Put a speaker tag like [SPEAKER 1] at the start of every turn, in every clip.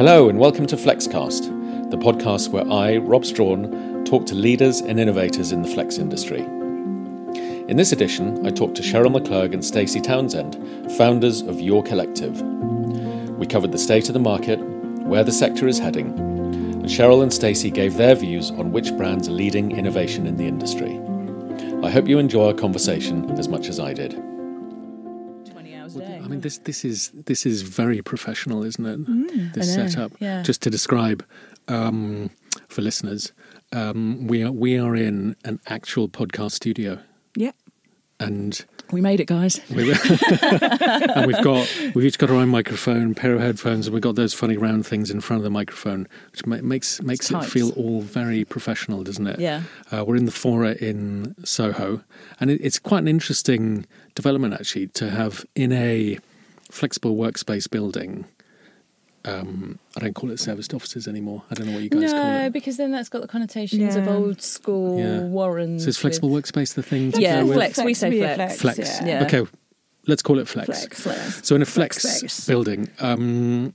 [SPEAKER 1] Hello, and welcome to Flexcast, the podcast where I, Rob Strawn, talk to leaders and innovators in the flex industry. In this edition, I talked to Cheryl McClurg and Stacey Townsend, founders of Your Collective. We covered the state of the market, where the sector is heading, and Cheryl and Stacey gave their views on which brands are leading innovation in the industry. I hope you enjoy our conversation as much as I did.
[SPEAKER 2] Mean, this this is this is very professional, isn't it? this
[SPEAKER 3] Mm, know,
[SPEAKER 2] setup.
[SPEAKER 3] yeah.
[SPEAKER 2] Just to describe um, for listeners, um, we are we are in an actual podcast studio,
[SPEAKER 3] yeah.
[SPEAKER 2] and
[SPEAKER 3] We made it, guys.
[SPEAKER 2] we've, and we've got we've each got our own microphone, pair of headphones, and we've got those funny round things in front of the microphone, which ma- makes makes it feel all very professional, doesn't it?
[SPEAKER 3] Yeah.
[SPEAKER 2] Uh, we're in the Fora in Soho, and it, it's quite an interesting development actually to have in a flexible workspace building. Um, I don't call it serviced offices anymore. I don't know what you guys call
[SPEAKER 4] No,
[SPEAKER 2] it.
[SPEAKER 4] because then that's got the connotations of old school
[SPEAKER 2] Yeah.
[SPEAKER 4] Warrens.
[SPEAKER 2] So is flexible
[SPEAKER 4] with-
[SPEAKER 2] workspace the thing to
[SPEAKER 4] Yeah,
[SPEAKER 2] go with?
[SPEAKER 4] flex. we say
[SPEAKER 3] yeah,
[SPEAKER 4] flex.
[SPEAKER 2] Flex.
[SPEAKER 3] Yeah.
[SPEAKER 4] Yeah.
[SPEAKER 2] Okay, let's call it flex.
[SPEAKER 3] Flex. flex.
[SPEAKER 2] So in a flex,
[SPEAKER 3] space.
[SPEAKER 2] building, um,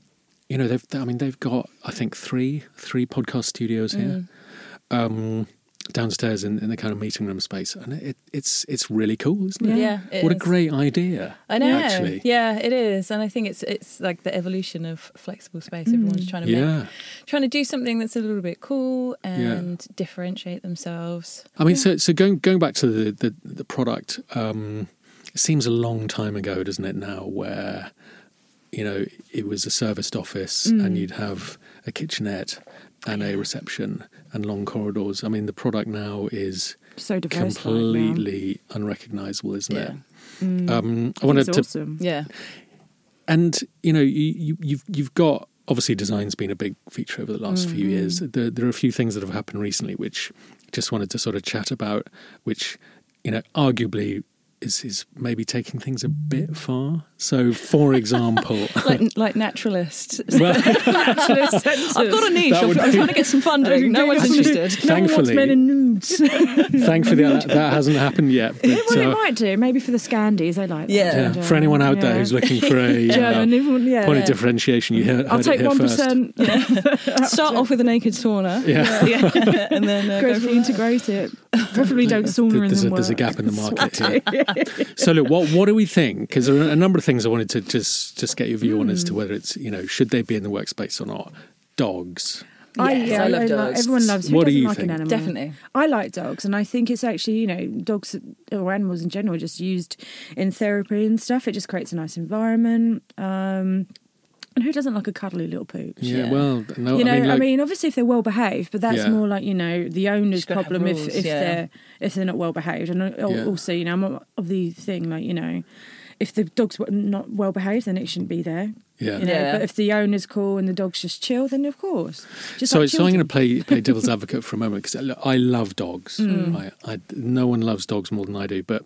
[SPEAKER 2] you know, they've I mean they've got I think three three podcast studios here.
[SPEAKER 4] Mm.
[SPEAKER 2] Um, downstairs in, in the kind of meeting room space, and it, it's it's really cool, isn't it?
[SPEAKER 4] Yeah, it
[SPEAKER 2] what a great idea!
[SPEAKER 4] I know.
[SPEAKER 2] Actually,
[SPEAKER 4] Yeah, it is, and I think it's it's like the evolution of flexible space. Everyone's trying to make,
[SPEAKER 2] yeah.
[SPEAKER 4] trying to do something that's a little bit cool and differentiate themselves.
[SPEAKER 2] I mean, so so going going back to the the, the product, um, it seems a long time ago, doesn't it? Now, where you know it was a serviced office,
[SPEAKER 4] Mm.
[SPEAKER 2] and you'd have a kitchenette and a reception and long corridors. I mean, the product now is
[SPEAKER 3] So diversified now.
[SPEAKER 2] completely unrecognizable, isn't
[SPEAKER 4] Yeah.
[SPEAKER 2] it? Um, I wanted
[SPEAKER 3] It's
[SPEAKER 2] to,
[SPEAKER 3] awesome.
[SPEAKER 4] Yeah,
[SPEAKER 2] and you know, you, you, you've you've got obviously design's been a big feature over the last few years. There, there are a few things that have happened recently, which just wanted to sort of chat about, which you know, arguably. Is, is maybe taking things a bit far. So, for example,
[SPEAKER 4] like like naturalist.
[SPEAKER 2] well,
[SPEAKER 4] I've got a niche. I'm,
[SPEAKER 2] would
[SPEAKER 4] I'm
[SPEAKER 2] be-
[SPEAKER 4] trying to get some funding. No one's interested.
[SPEAKER 2] thankfully, no men in
[SPEAKER 3] nudes.
[SPEAKER 2] thankfully that, that hasn't happened yet. But,
[SPEAKER 3] well, it
[SPEAKER 2] uh,
[SPEAKER 3] might do. Maybe for the Scandies, they like that.
[SPEAKER 4] Yeah.
[SPEAKER 2] yeah, for anyone out there who's looking for a uh,
[SPEAKER 3] German, everyone- yeah.
[SPEAKER 2] point of differentiation, you heard,
[SPEAKER 3] I'll
[SPEAKER 2] heard
[SPEAKER 3] take
[SPEAKER 2] one here
[SPEAKER 3] one
[SPEAKER 2] first.
[SPEAKER 3] percent.
[SPEAKER 4] Start off with a naked sauna.
[SPEAKER 2] Yeah.
[SPEAKER 4] Yeah. and then uh, go
[SPEAKER 3] Gradually integrate it. Preferably don't sauna in
[SPEAKER 2] there's, a, there's a gap in the market here. So look, what what do we think? Because there are a number of things I wanted to just just get your view on as
[SPEAKER 3] Hmm.
[SPEAKER 2] to whether it's you know should they be in the workspace or not. Dogs.
[SPEAKER 3] I,
[SPEAKER 4] Yes,
[SPEAKER 3] yeah,
[SPEAKER 4] I love
[SPEAKER 3] like-
[SPEAKER 4] dogs.
[SPEAKER 3] everyone loves. Who
[SPEAKER 2] What do
[SPEAKER 3] doesn't
[SPEAKER 2] you
[SPEAKER 3] like
[SPEAKER 2] think?
[SPEAKER 3] an animal?
[SPEAKER 4] Definitely.
[SPEAKER 3] I like dogs, and I think it's actually you know dogs or animals in general just used in therapy and stuff. It just creates a nice environment. Um, and who doesn't like a cuddly little pooch?
[SPEAKER 2] Yeah,
[SPEAKER 4] Yeah.
[SPEAKER 2] well, no,
[SPEAKER 3] you know,
[SPEAKER 2] I mean, like,
[SPEAKER 3] obviously, if they're well behaved, but that's
[SPEAKER 2] Yeah.
[SPEAKER 3] more like you know the owner's
[SPEAKER 4] Just gotta have
[SPEAKER 3] problem if,
[SPEAKER 4] rules,
[SPEAKER 3] if
[SPEAKER 4] yeah.
[SPEAKER 3] they're if they're not well behaved, and al-
[SPEAKER 2] Yeah.
[SPEAKER 3] also you know I'm of the thing like you know if the dog's not well behaved, then it shouldn't be there.
[SPEAKER 2] yeah.
[SPEAKER 3] You know,
[SPEAKER 4] Yeah.
[SPEAKER 3] but if the owner's cool and the dog's just chill, then of course. Just
[SPEAKER 2] So,
[SPEAKER 3] like
[SPEAKER 2] so I'm going to play play devil's advocate for a moment because I love dogs.
[SPEAKER 3] Mm.
[SPEAKER 2] I, I, no one loves dogs more than I do, but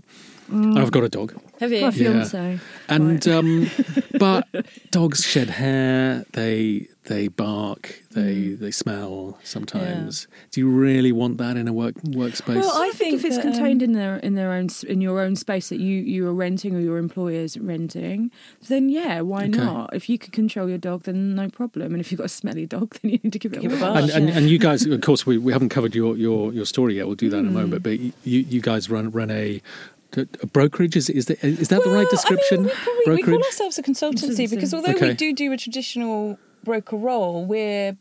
[SPEAKER 2] I've got a dog.
[SPEAKER 4] Have you?
[SPEAKER 3] My
[SPEAKER 2] Yeah.
[SPEAKER 3] fiance.
[SPEAKER 2] and um, but dogs shed hair they they bark they
[SPEAKER 3] Mm.
[SPEAKER 2] they smell sometimes do you really want that in a work workspace
[SPEAKER 4] Well, I
[SPEAKER 3] I think if it's
[SPEAKER 4] that, um,
[SPEAKER 3] contained in their in their own in your own space that you you are renting or your employer's renting, then yeah, why
[SPEAKER 2] Okay.
[SPEAKER 3] not? If you could control your dog, then no problem. And if you've got a smelly dog, then you need to give it
[SPEAKER 4] Give
[SPEAKER 3] a
[SPEAKER 4] bath.
[SPEAKER 3] wash.
[SPEAKER 4] a
[SPEAKER 2] and, and,
[SPEAKER 4] yeah.
[SPEAKER 2] and you guys of course we, we haven't covered your, your, your story yet we'll do that in a
[SPEAKER 3] Hmm.
[SPEAKER 2] moment but you, you guys run run a, a brokerage is is, that is that the right description
[SPEAKER 4] I mean, we, probably, we
[SPEAKER 2] brokerage
[SPEAKER 4] call ourselves a consultancy
[SPEAKER 3] Consultancy.
[SPEAKER 4] because although
[SPEAKER 2] Okay.
[SPEAKER 4] we do do a traditional broker role, we're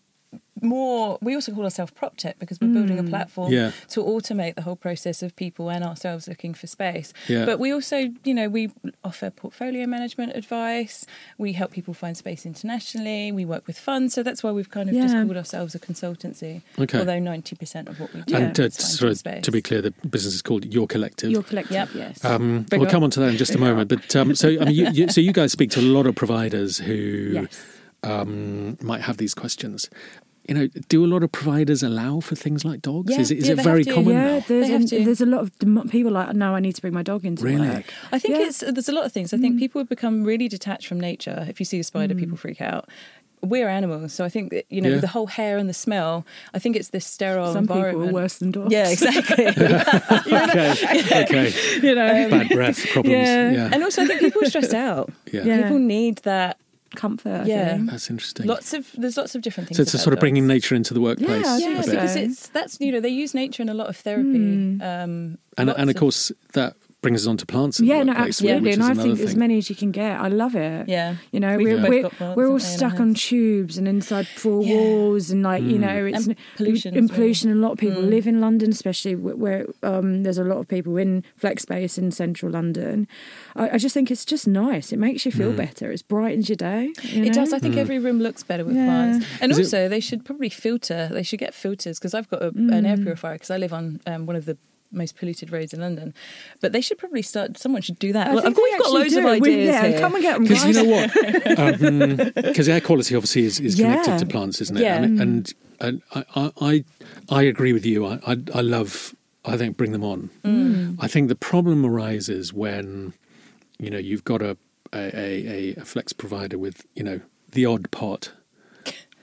[SPEAKER 4] more. We also call ourselves prop tech because we're building a platform
[SPEAKER 2] Yeah.
[SPEAKER 4] to automate the whole process of people and ourselves looking for space.
[SPEAKER 2] Yeah.
[SPEAKER 4] But we also, you know, we offer portfolio management advice. We help people find space internationally. We work with funds, so that's why we've kind of just called ourselves a consultancy.
[SPEAKER 2] Okay.
[SPEAKER 4] Although ninety percent of what we do
[SPEAKER 2] and uh,
[SPEAKER 4] is finding space.
[SPEAKER 2] to be clear the business is called your collective
[SPEAKER 3] Your collective,
[SPEAKER 4] Yep.
[SPEAKER 3] yes.
[SPEAKER 2] Um, we'll
[SPEAKER 4] up.
[SPEAKER 2] come on to that in just a moment. But um, so, I mean, you, you, so you guys speak to a lot of providers who
[SPEAKER 3] yes.
[SPEAKER 2] Um, might have these questions. You know, do a lot of providers allow for things like dogs?
[SPEAKER 4] Yeah,
[SPEAKER 2] is it, is
[SPEAKER 4] yeah,
[SPEAKER 2] it very common
[SPEAKER 3] Yeah,
[SPEAKER 2] now?
[SPEAKER 3] there's
[SPEAKER 4] They
[SPEAKER 3] a, there's a lot of dem- people like no, I need to bring my dog into
[SPEAKER 2] Really?
[SPEAKER 3] work.
[SPEAKER 4] I think
[SPEAKER 3] Yeah.
[SPEAKER 4] it's there's a lot of things. I think people have become really detached from nature. If you see a spider, people freak out. We're animals, so I think that, you know
[SPEAKER 2] Yeah.
[SPEAKER 4] the whole hair and the smell. I think it's this sterile
[SPEAKER 3] Some people
[SPEAKER 4] environment.
[SPEAKER 3] are worse than dogs.
[SPEAKER 4] Yeah, exactly.
[SPEAKER 2] okay, okay.
[SPEAKER 3] you know.
[SPEAKER 2] Bad breath problems.
[SPEAKER 3] Yeah.
[SPEAKER 2] Yeah,
[SPEAKER 4] and also, I think people are stressed out.
[SPEAKER 2] yeah.
[SPEAKER 3] Yeah.
[SPEAKER 4] People need that
[SPEAKER 3] comfort. I
[SPEAKER 4] Yeah.
[SPEAKER 3] think.
[SPEAKER 2] That's interesting.
[SPEAKER 4] Lots of there's lots of different things.
[SPEAKER 2] so it's a
[SPEAKER 4] about
[SPEAKER 2] sort of bringing nature into the workplace.
[SPEAKER 3] Yeah, I
[SPEAKER 2] a
[SPEAKER 3] think
[SPEAKER 4] Yeah,
[SPEAKER 2] bit.
[SPEAKER 4] because
[SPEAKER 3] so.
[SPEAKER 4] it's that's you know they use nature in a lot of therapy.
[SPEAKER 3] Hmm.
[SPEAKER 4] Um,
[SPEAKER 2] and
[SPEAKER 4] lots
[SPEAKER 2] and of course that brings us on to plants.
[SPEAKER 3] Yeah, no, absolutely. and I
[SPEAKER 2] another
[SPEAKER 3] think as many as you can get. I love it.
[SPEAKER 4] Yeah.
[SPEAKER 3] You know,
[SPEAKER 4] We've
[SPEAKER 3] we're,
[SPEAKER 4] both
[SPEAKER 3] we're,
[SPEAKER 4] got plants,
[SPEAKER 3] we're all
[SPEAKER 4] haven't we, in our
[SPEAKER 3] stuck on tubes and inside four
[SPEAKER 4] Yeah.
[SPEAKER 3] walls, and like
[SPEAKER 2] Mm.
[SPEAKER 3] you know, it's
[SPEAKER 4] And pollution
[SPEAKER 3] and
[SPEAKER 4] as well.
[SPEAKER 3] pollution. And a lot of people
[SPEAKER 4] Mm.
[SPEAKER 3] live in London, especially where um, there's a lot of people in flex space in central London. I, I just think it's just nice. It makes you feel
[SPEAKER 2] Mm.
[SPEAKER 3] better. It brightens your day. you
[SPEAKER 4] It does. I think
[SPEAKER 2] Mm.
[SPEAKER 4] every room looks better with
[SPEAKER 3] Yeah.
[SPEAKER 4] plants. And
[SPEAKER 2] Is it-
[SPEAKER 4] also, they should probably filter. They should get filters because I've got a, an air
[SPEAKER 3] Mm.
[SPEAKER 4] purifier because I live on um, one of the most polluted roads in London. But they should probably start. Someone should do that.
[SPEAKER 3] I
[SPEAKER 4] Look,
[SPEAKER 3] think we
[SPEAKER 4] we've got
[SPEAKER 3] actually
[SPEAKER 4] loads of
[SPEAKER 3] do. We-
[SPEAKER 4] ideas
[SPEAKER 3] yeah,
[SPEAKER 4] here.
[SPEAKER 3] come and get them.
[SPEAKER 2] Because you know what? Because air quality obviously is, is connected
[SPEAKER 3] Yeah.
[SPEAKER 2] to plants, isn't it?
[SPEAKER 4] Yeah.
[SPEAKER 2] And, and, and I, I, I, I agree with you. I, I, I love, I think, bring them on.
[SPEAKER 4] Mm.
[SPEAKER 2] I think the problem arises when, you know, you've got a, a, a, a flex provider with, you know, the odd pot.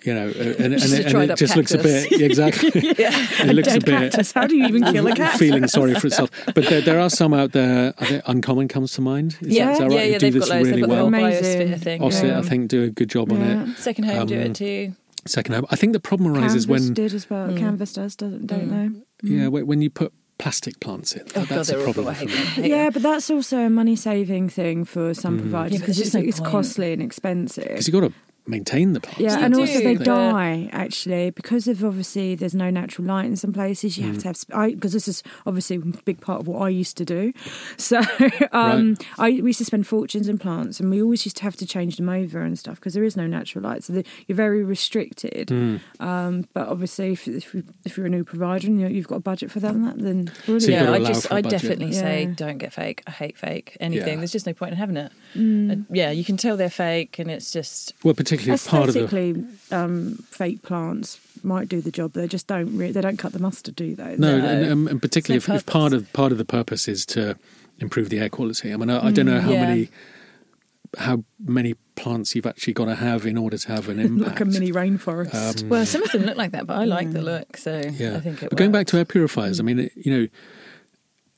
[SPEAKER 2] You know, and, and,
[SPEAKER 4] Just a
[SPEAKER 2] and it
[SPEAKER 4] up
[SPEAKER 2] just looks a
[SPEAKER 4] cactus.
[SPEAKER 2] bit exactly. it looks a
[SPEAKER 3] Dead
[SPEAKER 2] bit
[SPEAKER 3] cactus. How do you even kill a cat?
[SPEAKER 2] feeling sorry for itself. But there, there are some out there. I think Uncommon comes to mind. Is
[SPEAKER 4] Yeah,
[SPEAKER 2] that, is that right?
[SPEAKER 4] yeah,
[SPEAKER 2] Who
[SPEAKER 4] yeah.
[SPEAKER 2] do
[SPEAKER 4] They've
[SPEAKER 2] this
[SPEAKER 4] got loads.
[SPEAKER 2] really
[SPEAKER 4] They've got
[SPEAKER 2] well.
[SPEAKER 4] the
[SPEAKER 3] Amazing.
[SPEAKER 4] biosphere thing.
[SPEAKER 2] Offset,
[SPEAKER 3] Yeah.
[SPEAKER 2] I think, do a good job on it.
[SPEAKER 4] Second home do
[SPEAKER 2] Um,
[SPEAKER 4] it too.
[SPEAKER 2] Second home. I think the problem arises
[SPEAKER 3] Canvas
[SPEAKER 2] when
[SPEAKER 3] did as well.
[SPEAKER 4] Mm.
[SPEAKER 3] Canvas does, doesn't, don't
[SPEAKER 4] Mm.
[SPEAKER 3] they?
[SPEAKER 2] yeah when when you put plastic plants in.
[SPEAKER 4] Oh
[SPEAKER 2] that's
[SPEAKER 4] they're
[SPEAKER 2] a problem.
[SPEAKER 4] awful. I
[SPEAKER 2] for me.
[SPEAKER 4] them. I hate
[SPEAKER 3] Yeah, but that's also a money saving thing for some
[SPEAKER 2] Mm.
[SPEAKER 3] providers because
[SPEAKER 4] there's
[SPEAKER 3] it's,
[SPEAKER 4] no
[SPEAKER 3] it's costly and expensive.
[SPEAKER 2] Because you've got to maintain the plants.
[SPEAKER 3] Yeah,
[SPEAKER 4] You
[SPEAKER 3] and
[SPEAKER 4] do,
[SPEAKER 3] also they
[SPEAKER 4] but-
[SPEAKER 3] die actually because of obviously there's no natural light in some places. You have
[SPEAKER 2] Mm.
[SPEAKER 3] to have because this is obviously a big part of what I used to do. So um, I we used to spend fortunes in plants, and we always used to have to change them over and stuff because there is no natural light. So the, you're very restricted.
[SPEAKER 2] Mm.
[SPEAKER 3] Um, but obviously, if, if, you, if you're a new provider and you you've got a budget for that, then brilliant.
[SPEAKER 2] So
[SPEAKER 4] yeah, I just,
[SPEAKER 2] for a
[SPEAKER 4] I
[SPEAKER 2] budget.
[SPEAKER 4] definitely say don't get fake. I hate fake anything.
[SPEAKER 2] Yeah.
[SPEAKER 4] There's just no point in having it.
[SPEAKER 3] Mm.
[SPEAKER 4] Uh, yeah, you can tell they're fake, and it's just
[SPEAKER 2] Well, particularly if part of the
[SPEAKER 3] Aesthetically, um, fake plants might do the job. They just don't. Re- they don't cut the mustard, do they?
[SPEAKER 2] no,
[SPEAKER 4] No.
[SPEAKER 2] and, um, and particularly if, if part of part of the purpose is to improve the air quality. I mean, I, I don't know how
[SPEAKER 4] Yeah.
[SPEAKER 2] many how many plants you've actually got to have in order to have an impact.
[SPEAKER 3] like a mini rainforest.
[SPEAKER 2] Um,
[SPEAKER 4] well, some of them look like that, but I like the look, so
[SPEAKER 2] Yeah,
[SPEAKER 4] I think it.
[SPEAKER 2] but going back to air purifiers, I mean, it- you know,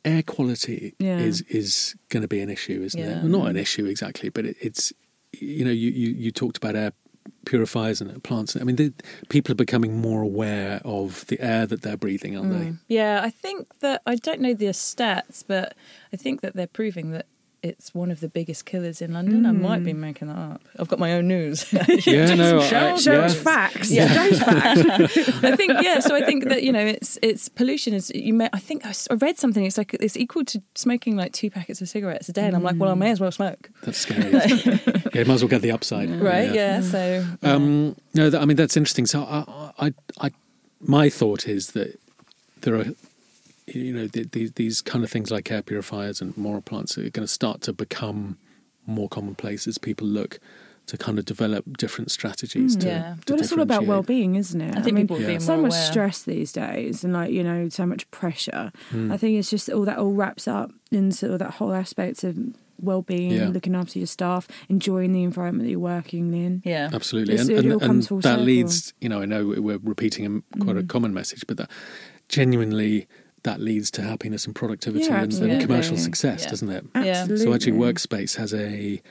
[SPEAKER 2] air quality
[SPEAKER 3] Yeah.
[SPEAKER 2] is is going to be an issue, isn't
[SPEAKER 4] Yeah.
[SPEAKER 2] it? Well, not an issue exactly, but it, it's you know, you, you you talked about air purifiers and plants. I mean, the, people are becoming more aware of the air that they're breathing, aren't
[SPEAKER 4] Mm. Yeah, I think that I don't know the stats, but I think that they're proving that it's one of the biggest killers in London. I might be making that up. I've got my own news.
[SPEAKER 2] they? Yeah, no, I,
[SPEAKER 3] Show, show
[SPEAKER 2] yeah.
[SPEAKER 3] us facts.
[SPEAKER 4] Yeah.
[SPEAKER 3] Show us facts.
[SPEAKER 4] I think yeah. So I think that you know it's it's pollution is you may I think I read something. It's like it's equal to smoking like two packets of cigarettes a day, and I'm like, well, I may as well smoke,
[SPEAKER 2] That's scary. isn't yeah, you might as well get the upside,
[SPEAKER 4] right? Yeah. so
[SPEAKER 2] Um, no, that, I mean that's interesting. So, I, I, I, my thought is that there are, you know, the, the, these kind of things like air purifiers and moral plants are going to start to become more commonplace as people look to kind of develop different strategies. to,
[SPEAKER 4] Yeah.
[SPEAKER 2] to
[SPEAKER 3] Mm, Well, it's all about well-being, isn't it?
[SPEAKER 4] I think people are
[SPEAKER 2] Yeah.
[SPEAKER 4] being
[SPEAKER 3] so
[SPEAKER 4] more
[SPEAKER 3] much
[SPEAKER 4] aware.
[SPEAKER 3] stress these days, and like you know, so much pressure.
[SPEAKER 2] Hmm.
[SPEAKER 3] I think it's just all that all wraps up into that whole aspect of well-being,
[SPEAKER 2] Yeah.
[SPEAKER 3] looking after your staff, enjoying the environment that you're working in.
[SPEAKER 4] yeah.
[SPEAKER 2] Absolutely,
[SPEAKER 3] It's-
[SPEAKER 2] and, and, and that
[SPEAKER 3] circle.
[SPEAKER 2] leads. You know, I know we're repeating a, quite a
[SPEAKER 3] Mm.
[SPEAKER 2] common message, but that genuinely that leads to happiness and productivity
[SPEAKER 3] Yeah,
[SPEAKER 2] and, and commercial success,
[SPEAKER 4] Yeah.
[SPEAKER 2] doesn't it?
[SPEAKER 3] Absolutely.
[SPEAKER 2] So actually, workspace has a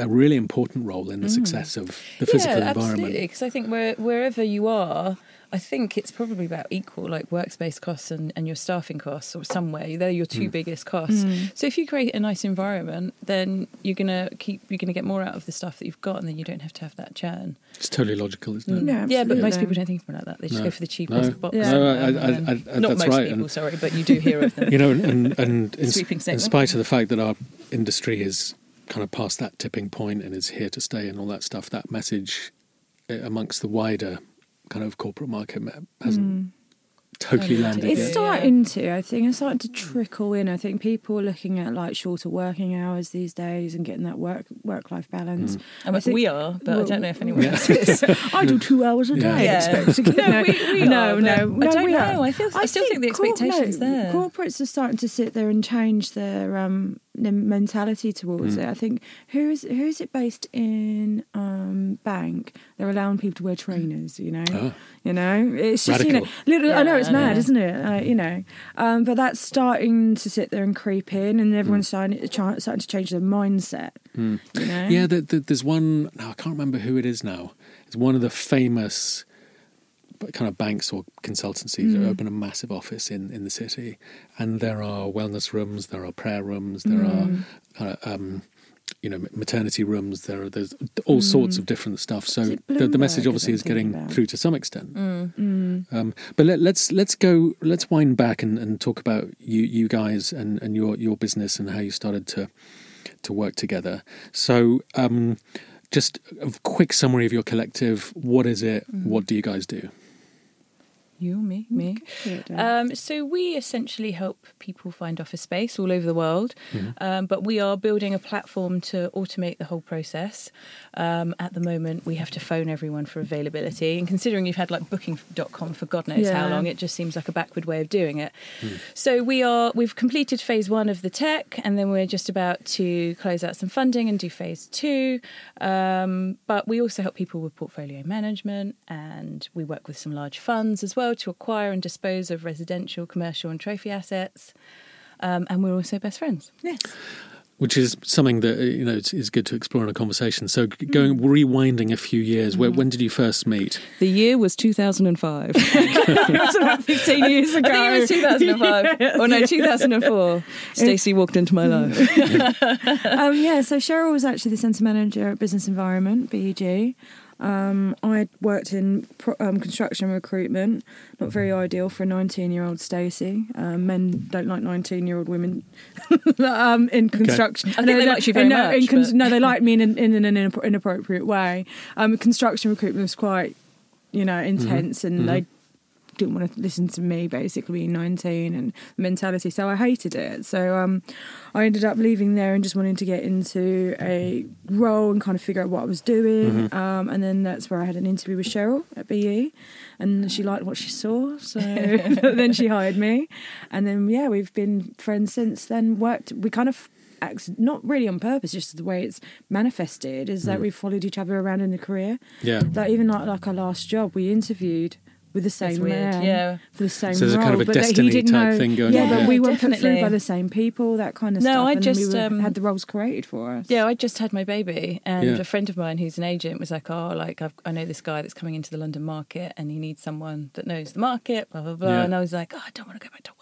[SPEAKER 2] a really important role in the success of the physical
[SPEAKER 4] Mm. yeah,
[SPEAKER 2] environment.
[SPEAKER 4] absolutely. Because I think where, wherever you are, I think it's probably about equal, like workspace costs and, and your staffing costs, or somewhere they're your two biggest costs.
[SPEAKER 3] Mm.
[SPEAKER 4] So if you create a nice environment, then you're gonna keep you're gonna get more out of the stuff that you've got, and then you don't have to have that churn.
[SPEAKER 2] It's totally logical, isn't it?
[SPEAKER 3] Yeah,
[SPEAKER 4] yeah, but most people don't think about it like that. They just
[SPEAKER 2] No.
[SPEAKER 4] go for the cheapest
[SPEAKER 2] No.
[SPEAKER 4] box.
[SPEAKER 3] Yeah.
[SPEAKER 2] No,
[SPEAKER 4] um,
[SPEAKER 2] I- I- I- I-
[SPEAKER 4] not
[SPEAKER 2] that's
[SPEAKER 4] most
[SPEAKER 2] right,
[SPEAKER 4] people,
[SPEAKER 2] and-
[SPEAKER 4] sorry, but you do hear of them.
[SPEAKER 2] You know, and and in, in spite of the fact that our industry is kind of past that tipping point and is here to stay and all that stuff, that message uh, amongst the wider kind of corporate market ma- hasn't totally
[SPEAKER 4] Mm.
[SPEAKER 2] landed
[SPEAKER 3] It's
[SPEAKER 2] yet.
[SPEAKER 3] starting to, I think, it's starting to trickle in. I think people are looking at like shorter working hours these days and getting that work work life balance.
[SPEAKER 4] I mean,
[SPEAKER 3] I think-
[SPEAKER 4] we are, but I don't know if anyone
[SPEAKER 2] Yeah.
[SPEAKER 4] else is.
[SPEAKER 3] I do two hours a day.
[SPEAKER 4] Yeah.
[SPEAKER 3] expect to
[SPEAKER 4] No, we- we
[SPEAKER 3] no,
[SPEAKER 4] are,
[SPEAKER 3] no, no,
[SPEAKER 4] I don't
[SPEAKER 3] we are.
[SPEAKER 4] know. I feel- I still think the
[SPEAKER 3] corp-
[SPEAKER 4] expectation's
[SPEAKER 3] no,
[SPEAKER 4] there.
[SPEAKER 3] Corporates are starting to sit there and change their um, the mentality towards
[SPEAKER 2] Mm.
[SPEAKER 3] it. I think who is who is it based in um, Bank? They're allowing people to wear trainers. You know,
[SPEAKER 2] Ah.
[SPEAKER 3] you know, it's just you know,
[SPEAKER 2] Radical.
[SPEAKER 3] little. I know it's
[SPEAKER 4] I
[SPEAKER 3] mad,
[SPEAKER 4] know.
[SPEAKER 3] isn't it? Uh, you know, um, but that's starting to sit there and creep in, and
[SPEAKER 2] Mm.
[SPEAKER 3] everyone's starting, try- starting to change their mindset. You know,
[SPEAKER 2] Yeah, the, the, there's one. No, I can't remember who it is now. It's one of the famous kind of banks or consultancies that open a massive office in, in the city, and there are wellness rooms, there are prayer rooms, there are uh, um, you know maternity rooms. There are there's all sorts of different stuff. So the, the message obviously is getting
[SPEAKER 3] about?
[SPEAKER 2] through to some extent.
[SPEAKER 3] Mm.
[SPEAKER 2] Um, but let, let's let's go let's wind back and, and talk about you you guys and, and your your business and how you started to to work together. So um, just a quick summary of your collective. What is it? What do you guys do?
[SPEAKER 4] You, me, me.
[SPEAKER 3] Yeah.
[SPEAKER 4] Um, so we essentially help people find office space all over the world, um, but we are building a platform to automate the whole process. Um, at the moment, we have to phone everyone for availability, and considering you've had like Booking.com for God knows how long, it just seems like a backward way of doing it. So we are we've completed phase one of the tech, and then we're just about to close out some funding and do phase two. Um, but we also help people with portfolio management, and we work with some large funds as well to acquire and dispose of residential, commercial, and trophy assets. Um, and we're also best friends.
[SPEAKER 3] yes.
[SPEAKER 2] Which is something that uh, you know is is good to explore in a conversation. So g- going rewinding a few years. Where, when did you first meet?
[SPEAKER 4] The year was 2005.
[SPEAKER 3] it was about 15 years ago.
[SPEAKER 4] I think it was 2005. or no, 2004. Stacey walked into my life.
[SPEAKER 3] um, yeah, so Cheryl was actually the centre manager at Business Environment, BEG. Um, I worked in pro- um, construction recruitment, not very ideal for a 19 year old Stacey. Um, men don't like 19 year old women um, in construction.
[SPEAKER 4] I think they liked you very
[SPEAKER 3] no, in
[SPEAKER 4] much,
[SPEAKER 3] con-
[SPEAKER 4] but-
[SPEAKER 3] no, they like me in, an- in an inappropriate way. Um, construction recruitment was quite, you know, intense and they didn't want to listen to me basically being 19 and mentality so i hated it. So um, i ended up leaving there and just wanting to get into a role and kind of figure out what i was doing. Um, and then that's where i had an interview with cheryl at be and she liked what she saw so then she hired me. And then yeah we've been friends since then. Worked we kind of not really on purpose just the way it's manifested is that we followed each other around in the career.
[SPEAKER 2] Yeah.
[SPEAKER 3] like even like, like our last job we interviewed with the same
[SPEAKER 4] weird,
[SPEAKER 3] man
[SPEAKER 4] yeah.
[SPEAKER 3] for the same
[SPEAKER 2] So there's a
[SPEAKER 3] role,
[SPEAKER 2] kind of a destiny type
[SPEAKER 3] know,
[SPEAKER 2] thing going
[SPEAKER 3] yeah,
[SPEAKER 2] on
[SPEAKER 3] Yeah,
[SPEAKER 2] but
[SPEAKER 3] we weren't put through by the same people, that kind of
[SPEAKER 4] No,
[SPEAKER 3] stuff.
[SPEAKER 4] I just,
[SPEAKER 3] we were,
[SPEAKER 4] um,
[SPEAKER 3] had the roles created for us.
[SPEAKER 4] Yeah, I just had my baby, and
[SPEAKER 2] Yeah.
[SPEAKER 4] a friend of mine who's an agent was like, "Oh, like I've, I know this guy that's coming into the London market, and he needs someone that knows the market." Blah blah blah.
[SPEAKER 2] Yeah.
[SPEAKER 4] And I was like, "Oh, I don't want to go back to work."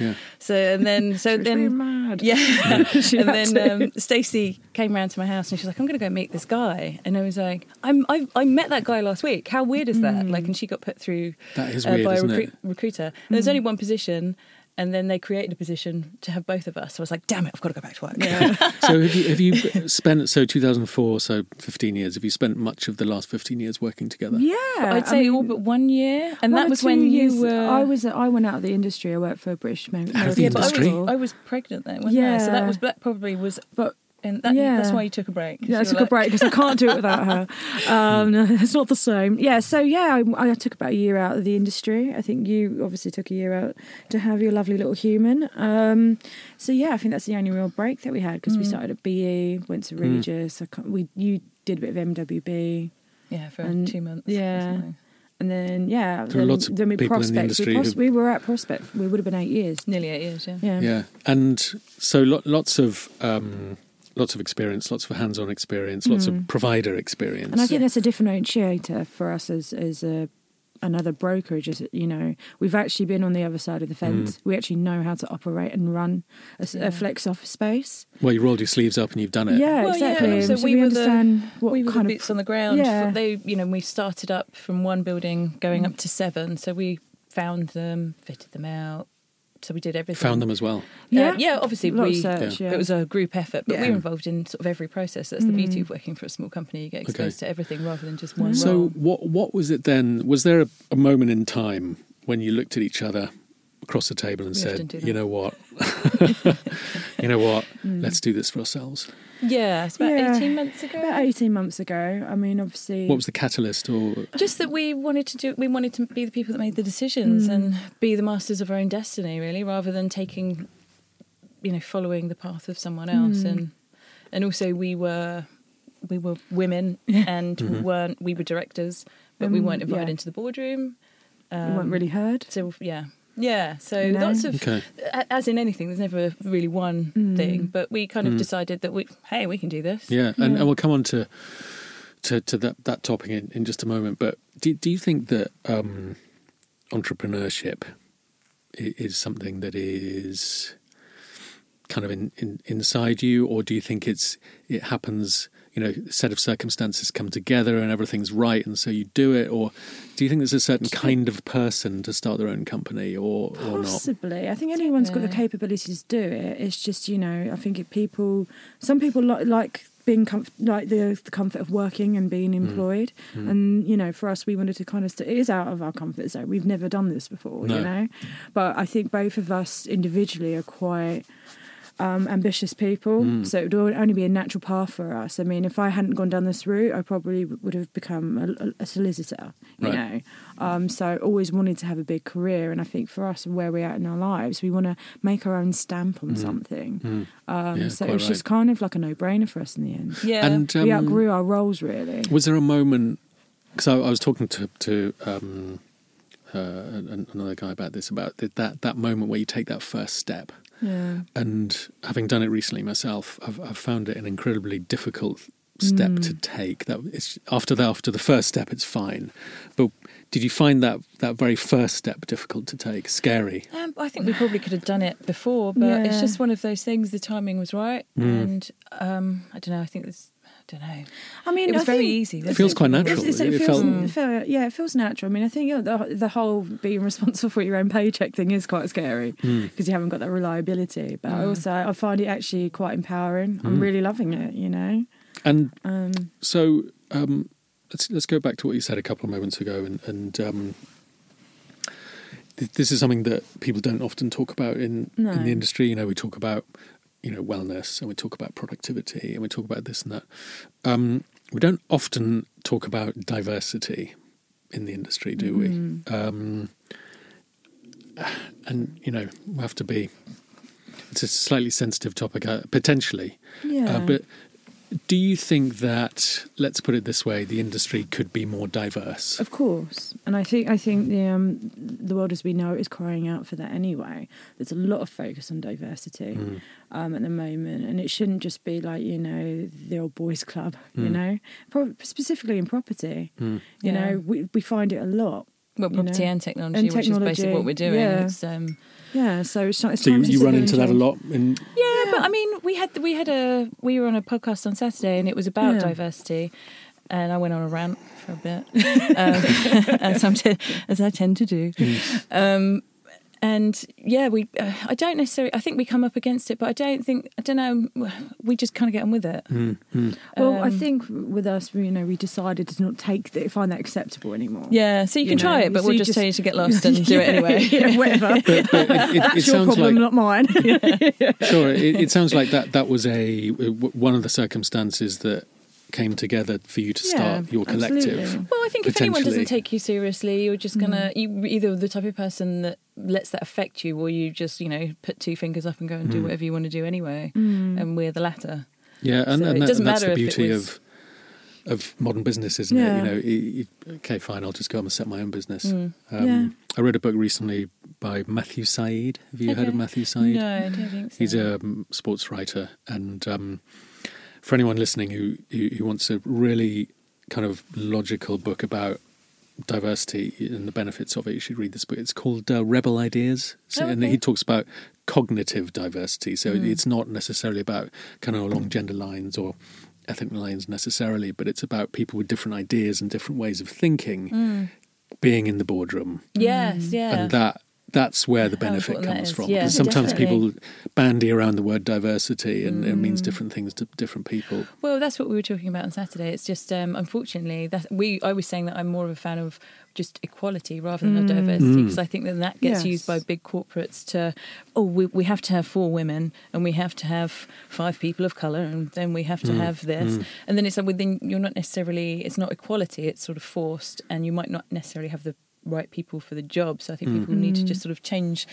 [SPEAKER 2] Yeah.
[SPEAKER 4] So and then so
[SPEAKER 3] She was
[SPEAKER 4] then
[SPEAKER 3] mad.
[SPEAKER 4] yeah,
[SPEAKER 3] She
[SPEAKER 4] and then um, Stacey came round to my house and she's like, "I'm going to go meet this guy," and I was like, "I'm I, I met that guy last week. How weird is that?" Like, and she got put through
[SPEAKER 2] That is
[SPEAKER 4] uh,
[SPEAKER 2] weird,
[SPEAKER 4] by a
[SPEAKER 2] isn't it?
[SPEAKER 4] recruiter. And there's only one position. And then they created a position to have both of us. So I was like, damn it, I've got to go back to work.
[SPEAKER 3] Yeah.
[SPEAKER 2] So have you have you spent so 2004 so 15 years? Have you spent much of the last 15 years working together?
[SPEAKER 3] yeah,
[SPEAKER 4] I'd
[SPEAKER 3] I
[SPEAKER 4] say
[SPEAKER 3] mean,
[SPEAKER 4] all but one year. And
[SPEAKER 3] one
[SPEAKER 4] that was when
[SPEAKER 3] years-
[SPEAKER 4] you were.
[SPEAKER 3] I was. I went out of the industry. I worked for a British American
[SPEAKER 2] Out of the
[SPEAKER 4] yeah, but I
[SPEAKER 2] industry?
[SPEAKER 4] was, I was pregnant then, wasn't I? So that was that probably was.
[SPEAKER 3] But
[SPEAKER 4] And that,
[SPEAKER 3] Yeah.
[SPEAKER 4] that's why you took a break.
[SPEAKER 3] Yeah, I
[SPEAKER 4] you
[SPEAKER 3] took
[SPEAKER 4] were
[SPEAKER 3] a break because I can't do it without her. Um, it's not the same. Yeah, so yeah, I, I took about a year out of the industry. I think you obviously took a year out to have your lovely little human. Um, so yeah, I think that's the only real break that we had because we started at BE, went to Regus. I can't, we you did a bit of MWB,
[SPEAKER 4] Yeah, for
[SPEAKER 3] And-
[SPEAKER 4] two months.
[SPEAKER 3] yeah. and then yeah,
[SPEAKER 2] There are
[SPEAKER 3] then,
[SPEAKER 2] lots of
[SPEAKER 3] then we
[SPEAKER 2] people in the
[SPEAKER 3] prospect.
[SPEAKER 2] industry
[SPEAKER 3] we, pros-
[SPEAKER 2] who-
[SPEAKER 3] we were at prospect. We would have been eight years.
[SPEAKER 4] Nearly eight years, yeah.
[SPEAKER 3] Yeah.
[SPEAKER 2] Yeah, and so lo- lots of um, lots of experience, lots of hands-on experience, lots of provider experience.
[SPEAKER 3] Mm. And I think that's a differentiator for us as as a another brokerage. Is you know we've actually been on the other side of the fence. We actually know how to operate and run a,
[SPEAKER 4] Yeah.
[SPEAKER 3] flex office space.
[SPEAKER 2] well, you rolled your sleeves up and you've done it.
[SPEAKER 3] Yeah,
[SPEAKER 4] Well, yeah,
[SPEAKER 3] exactly.
[SPEAKER 4] so
[SPEAKER 3] so
[SPEAKER 4] we
[SPEAKER 3] we,
[SPEAKER 4] were the-
[SPEAKER 3] understand what
[SPEAKER 4] we were the boots
[SPEAKER 3] of
[SPEAKER 4] on the ground.
[SPEAKER 3] Yeah.
[SPEAKER 4] For- They, you know, we started up from one building going up to seven. So we found them, fitted them out. So we did everything.
[SPEAKER 2] Found them as well.
[SPEAKER 3] yeah,
[SPEAKER 4] Uh, yeah, obviously
[SPEAKER 3] A lot of
[SPEAKER 4] we.
[SPEAKER 3] search, yeah.
[SPEAKER 4] It was a group effort, but we
[SPEAKER 3] Yeah.
[SPEAKER 4] were involved in sort of every process. That's the beauty
[SPEAKER 3] Mm.
[SPEAKER 4] of working for a small company. You get
[SPEAKER 2] Okay.
[SPEAKER 4] exposed to everything rather than just one
[SPEAKER 2] So
[SPEAKER 4] role.
[SPEAKER 2] what what was it then? Was there a, a moment in time when you looked at each other across the table and
[SPEAKER 4] We
[SPEAKER 2] said, "You know what? you know what? Let's do this for ourselves."
[SPEAKER 4] Yeah, it's about
[SPEAKER 3] Yeah.
[SPEAKER 4] 18 months ago.
[SPEAKER 3] about eighteen months ago. I mean, obviously,
[SPEAKER 2] What was the catalyst? Or
[SPEAKER 4] just that we wanted to do we wanted to be the people that made the decisions
[SPEAKER 3] Mm.
[SPEAKER 4] and be the masters of our own destiny really rather than taking you know following the path of someone else, and and also we were we were women and we weren't we were directors, but we
[SPEAKER 3] Um,
[SPEAKER 4] weren't invited
[SPEAKER 3] yeah.
[SPEAKER 4] into the boardroom.
[SPEAKER 3] you weren't
[SPEAKER 4] Um,
[SPEAKER 3] really heard.
[SPEAKER 4] So yeah, yeah. So
[SPEAKER 3] You know?
[SPEAKER 4] lots of
[SPEAKER 2] Okay.
[SPEAKER 4] as in anything, there's never really one
[SPEAKER 3] Mm.
[SPEAKER 4] thing. But we kind of decided that we hey we can do this.
[SPEAKER 2] Yeah, and, and we'll come on to to, to that, that topic in, in just a moment. But do, do you think that um, entrepreneurship is something that is kind of in, in, inside you, or do you think it's it happens? You know, a set of circumstances come together and everything's right, and so you do it. Or do you think there's a certain kind of person to start their own company, or or not?
[SPEAKER 3] Possibly. I think anyone's got the
[SPEAKER 4] Yeah.
[SPEAKER 3] capability to do it. It's just, you know, I think it, people, some people like, like being comf- like the, the comfort of working and being hmm. employed. Hmm. And, you know, for us, we wanted to kind of, st- it is out of our comfort zone. We've never done this before,
[SPEAKER 2] No.
[SPEAKER 3] you know? But I think both of us individually are quite um, ambitious people. So it would only be a natural path for us. I mean, if I hadn't gone down this route, I probably would have become a, a- a solicitor, you
[SPEAKER 2] Right.
[SPEAKER 3] know? Um, so always wanted to have a big career. And I think for us where we're at in our lives, we want to make our own stamp on something. Um,
[SPEAKER 2] Yeah,
[SPEAKER 3] so it was just kind of like a no brainer for us in the end.
[SPEAKER 4] Yeah.
[SPEAKER 2] And
[SPEAKER 3] we
[SPEAKER 2] um,
[SPEAKER 3] outgrew our roles, really.
[SPEAKER 2] Was there a moment? Because I, I was talking to to um, uh, another guy about this about that that moment where you take that first step,
[SPEAKER 3] Yeah.
[SPEAKER 2] and having done it recently myself, I've, I've found it an incredibly difficult step to take. That it's after that after the first step, it's fine, but did you find that that very first step difficult to take, scary?
[SPEAKER 4] Um, I think we probably could have done it before, but it's just one of those things. The timing was right,
[SPEAKER 2] Mm.
[SPEAKER 4] and um, I don't know. I think this. I don't know.
[SPEAKER 3] I mean,
[SPEAKER 4] It was
[SPEAKER 3] I
[SPEAKER 4] very easy.
[SPEAKER 2] It feels quite natural.
[SPEAKER 3] It's- it's-
[SPEAKER 2] It
[SPEAKER 3] it feels,
[SPEAKER 2] felt-
[SPEAKER 3] it feel- yeah, it feels natural. I mean, I think you know, the the whole being responsible for your own paycheck thing is quite scary because you haven't got that reliability. But I
[SPEAKER 4] Mm.
[SPEAKER 3] also I find it actually quite empowering. I'm
[SPEAKER 2] Hmm.
[SPEAKER 3] really loving it. You know.
[SPEAKER 2] And
[SPEAKER 3] Um,
[SPEAKER 2] So um, let's let's go back to what you said a couple of moments ago, and, and um, th- this is something that people don't often talk about in
[SPEAKER 3] No.
[SPEAKER 2] in the industry. You know, we talk about you know wellness, and we talk about productivity, and we talk about this and that. Um, we don't often talk about diversity in the industry, do we? Um, and you know, we have to be. It's a slightly sensitive topic, uh, potentially.
[SPEAKER 3] yeah.
[SPEAKER 2] Uh, but do you think that, let's put it this way, the industry could be more diverse?
[SPEAKER 3] Of course, and I think I think the um, the world as we know it is crying out for that anyway. There's a lot of focus on diversity
[SPEAKER 2] Hmm.
[SPEAKER 3] um, at the moment, and it shouldn't just be like you know the old boys club. You
[SPEAKER 2] Mm.
[SPEAKER 3] know, Pro- specifically in property.
[SPEAKER 2] Hmm.
[SPEAKER 3] You
[SPEAKER 4] Yeah.
[SPEAKER 3] know, we we find it a lot.
[SPEAKER 4] Well,
[SPEAKER 3] you
[SPEAKER 4] property
[SPEAKER 3] know.
[SPEAKER 4] and technology,
[SPEAKER 3] And
[SPEAKER 4] which is basically what we're doing.
[SPEAKER 3] yeah.
[SPEAKER 4] It's, um,
[SPEAKER 3] Yeah, so it's, it's
[SPEAKER 2] So you, you run into that a lot in
[SPEAKER 4] yeah, but I mean, we had we had a we were on a podcast on Saturday, and it was about
[SPEAKER 3] Yeah.
[SPEAKER 4] diversity, and I went on a rant for a bit, um, as, t- as I tend to do. Um, and yeah, we uh, I don't necessarily I think we come up against it, but I don't think I don't know. We just kind of get on with it.
[SPEAKER 2] Mm, mm.
[SPEAKER 3] Well, I
[SPEAKER 4] Um,
[SPEAKER 3] think with us, you know, we decided to not take the, find that acceptable anymore.
[SPEAKER 4] Yeah, so you,
[SPEAKER 3] You
[SPEAKER 4] can
[SPEAKER 3] know,
[SPEAKER 4] try it, but
[SPEAKER 3] so
[SPEAKER 4] we'll just,
[SPEAKER 3] just-
[SPEAKER 4] tell you to get lost and do it anyway.
[SPEAKER 3] yeah, whatever.
[SPEAKER 2] But, but it, it,
[SPEAKER 3] That's
[SPEAKER 2] it
[SPEAKER 3] your
[SPEAKER 2] sounds
[SPEAKER 3] problem,
[SPEAKER 2] like
[SPEAKER 3] not mine.
[SPEAKER 2] sure. It, it sounds like that. That was a w- one of the circumstances that came together for you to start
[SPEAKER 3] Yeah,
[SPEAKER 2] your collective.
[SPEAKER 3] absolutely.
[SPEAKER 4] Well, I think if anyone doesn't take you seriously, you're just gonna you either the type of person that lets that affect you, or you just you know put two fingers up and go and do whatever you want to do anyway. And we're the latter.
[SPEAKER 2] Yeah, and,
[SPEAKER 4] So
[SPEAKER 2] and,
[SPEAKER 4] it
[SPEAKER 2] that,
[SPEAKER 4] doesn't
[SPEAKER 2] that's
[SPEAKER 4] matter
[SPEAKER 2] the beauty
[SPEAKER 4] was-
[SPEAKER 2] of of modern business, isn't
[SPEAKER 3] Yeah.
[SPEAKER 2] it? You know, you, you- okay, fine, I'll just go and set my own business.
[SPEAKER 4] Mm.
[SPEAKER 2] Um,
[SPEAKER 3] Yeah.
[SPEAKER 2] I read a book recently by Matthew Syed. Have you heard of Matthew Syed?
[SPEAKER 4] No, I don't think so.
[SPEAKER 2] He's a um, sports writer, and um, for anyone listening who, who who wants a really kind of logical book about diversity and the benefits of it, you should read this book. It's called uh, Rebel Ideas, so,
[SPEAKER 4] Oh,
[SPEAKER 2] and he talks about cognitive diversity. So
[SPEAKER 4] Mm.
[SPEAKER 2] it's not necessarily about kind of along gender lines or ethnic lines necessarily, but it's about people with different ideas and different ways of thinking
[SPEAKER 4] Mm.
[SPEAKER 2] being in the boardroom
[SPEAKER 4] Yes, yeah.
[SPEAKER 2] and that that's where the benefit comes from
[SPEAKER 4] Yeah,
[SPEAKER 2] because sometimes
[SPEAKER 4] definitely.
[SPEAKER 2] people bandy around the word diversity and it means
[SPEAKER 4] Mm.
[SPEAKER 2] different things to different people
[SPEAKER 4] Well, that's what we were talking about on Saturday. It's just um, unfortunately that we. I was saying that I'm more of a fan of just equality rather than of diversity
[SPEAKER 2] Mm.
[SPEAKER 4] because I think that that gets
[SPEAKER 3] Yes.
[SPEAKER 4] used by big corporates to oh we we have to have four women and we have to have five people of color and then we have to
[SPEAKER 2] Mm.
[SPEAKER 4] have this and then it's like within you're not necessarily it's not equality it's sort of forced and you might not necessarily have the right people for the job. So I think hmm. people need to just hmm. sort of change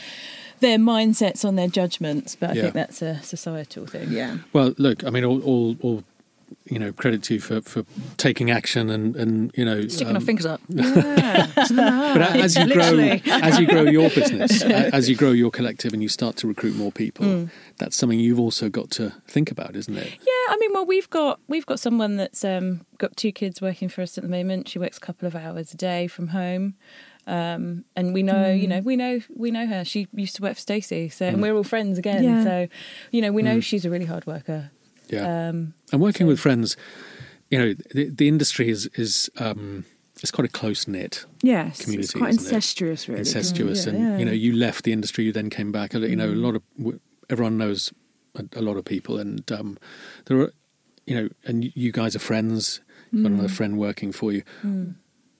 [SPEAKER 4] their mindsets on their judgments. But I
[SPEAKER 2] Yeah.
[SPEAKER 4] think that's a societal thing.
[SPEAKER 3] Yeah.
[SPEAKER 2] Well, look, I mean, all, all, all you know, credit to you for, for taking action and, and you know,
[SPEAKER 4] Sticking
[SPEAKER 2] um,
[SPEAKER 4] our fingers up.
[SPEAKER 3] Yeah.
[SPEAKER 2] But as you grow,
[SPEAKER 3] Literally.
[SPEAKER 2] as you grow your business, as you grow your collective, and you start to recruit more people,
[SPEAKER 4] Mm.
[SPEAKER 2] that's something you've also got to think about, isn't it?
[SPEAKER 4] Yeah, I mean, well, we've got we've got someone that's um, got two kids working for us at the moment. She works a couple of hours a day from home, um, and we know, you know, we know we know her. She used to work for Stacey, so and we're all friends again.
[SPEAKER 3] Yeah.
[SPEAKER 4] So, you know, we know she's a really hard worker.
[SPEAKER 2] Yeah.
[SPEAKER 4] Um,
[SPEAKER 2] and working
[SPEAKER 4] so-
[SPEAKER 2] with friends, you know, the, the industry is is um, it's quite a close knit,
[SPEAKER 3] Yes. It's
[SPEAKER 2] Community,
[SPEAKER 3] quite
[SPEAKER 2] isn't it?
[SPEAKER 3] incestuous, really.
[SPEAKER 2] incestuous,
[SPEAKER 3] Yeah,
[SPEAKER 2] and
[SPEAKER 3] yeah.
[SPEAKER 2] you know, you left the industry, you then came back. You know, a lot of everyone knows a, a lot of people, and um, there are, you know, and you guys are friends. You've got
[SPEAKER 3] Mm.
[SPEAKER 2] another friend working for you.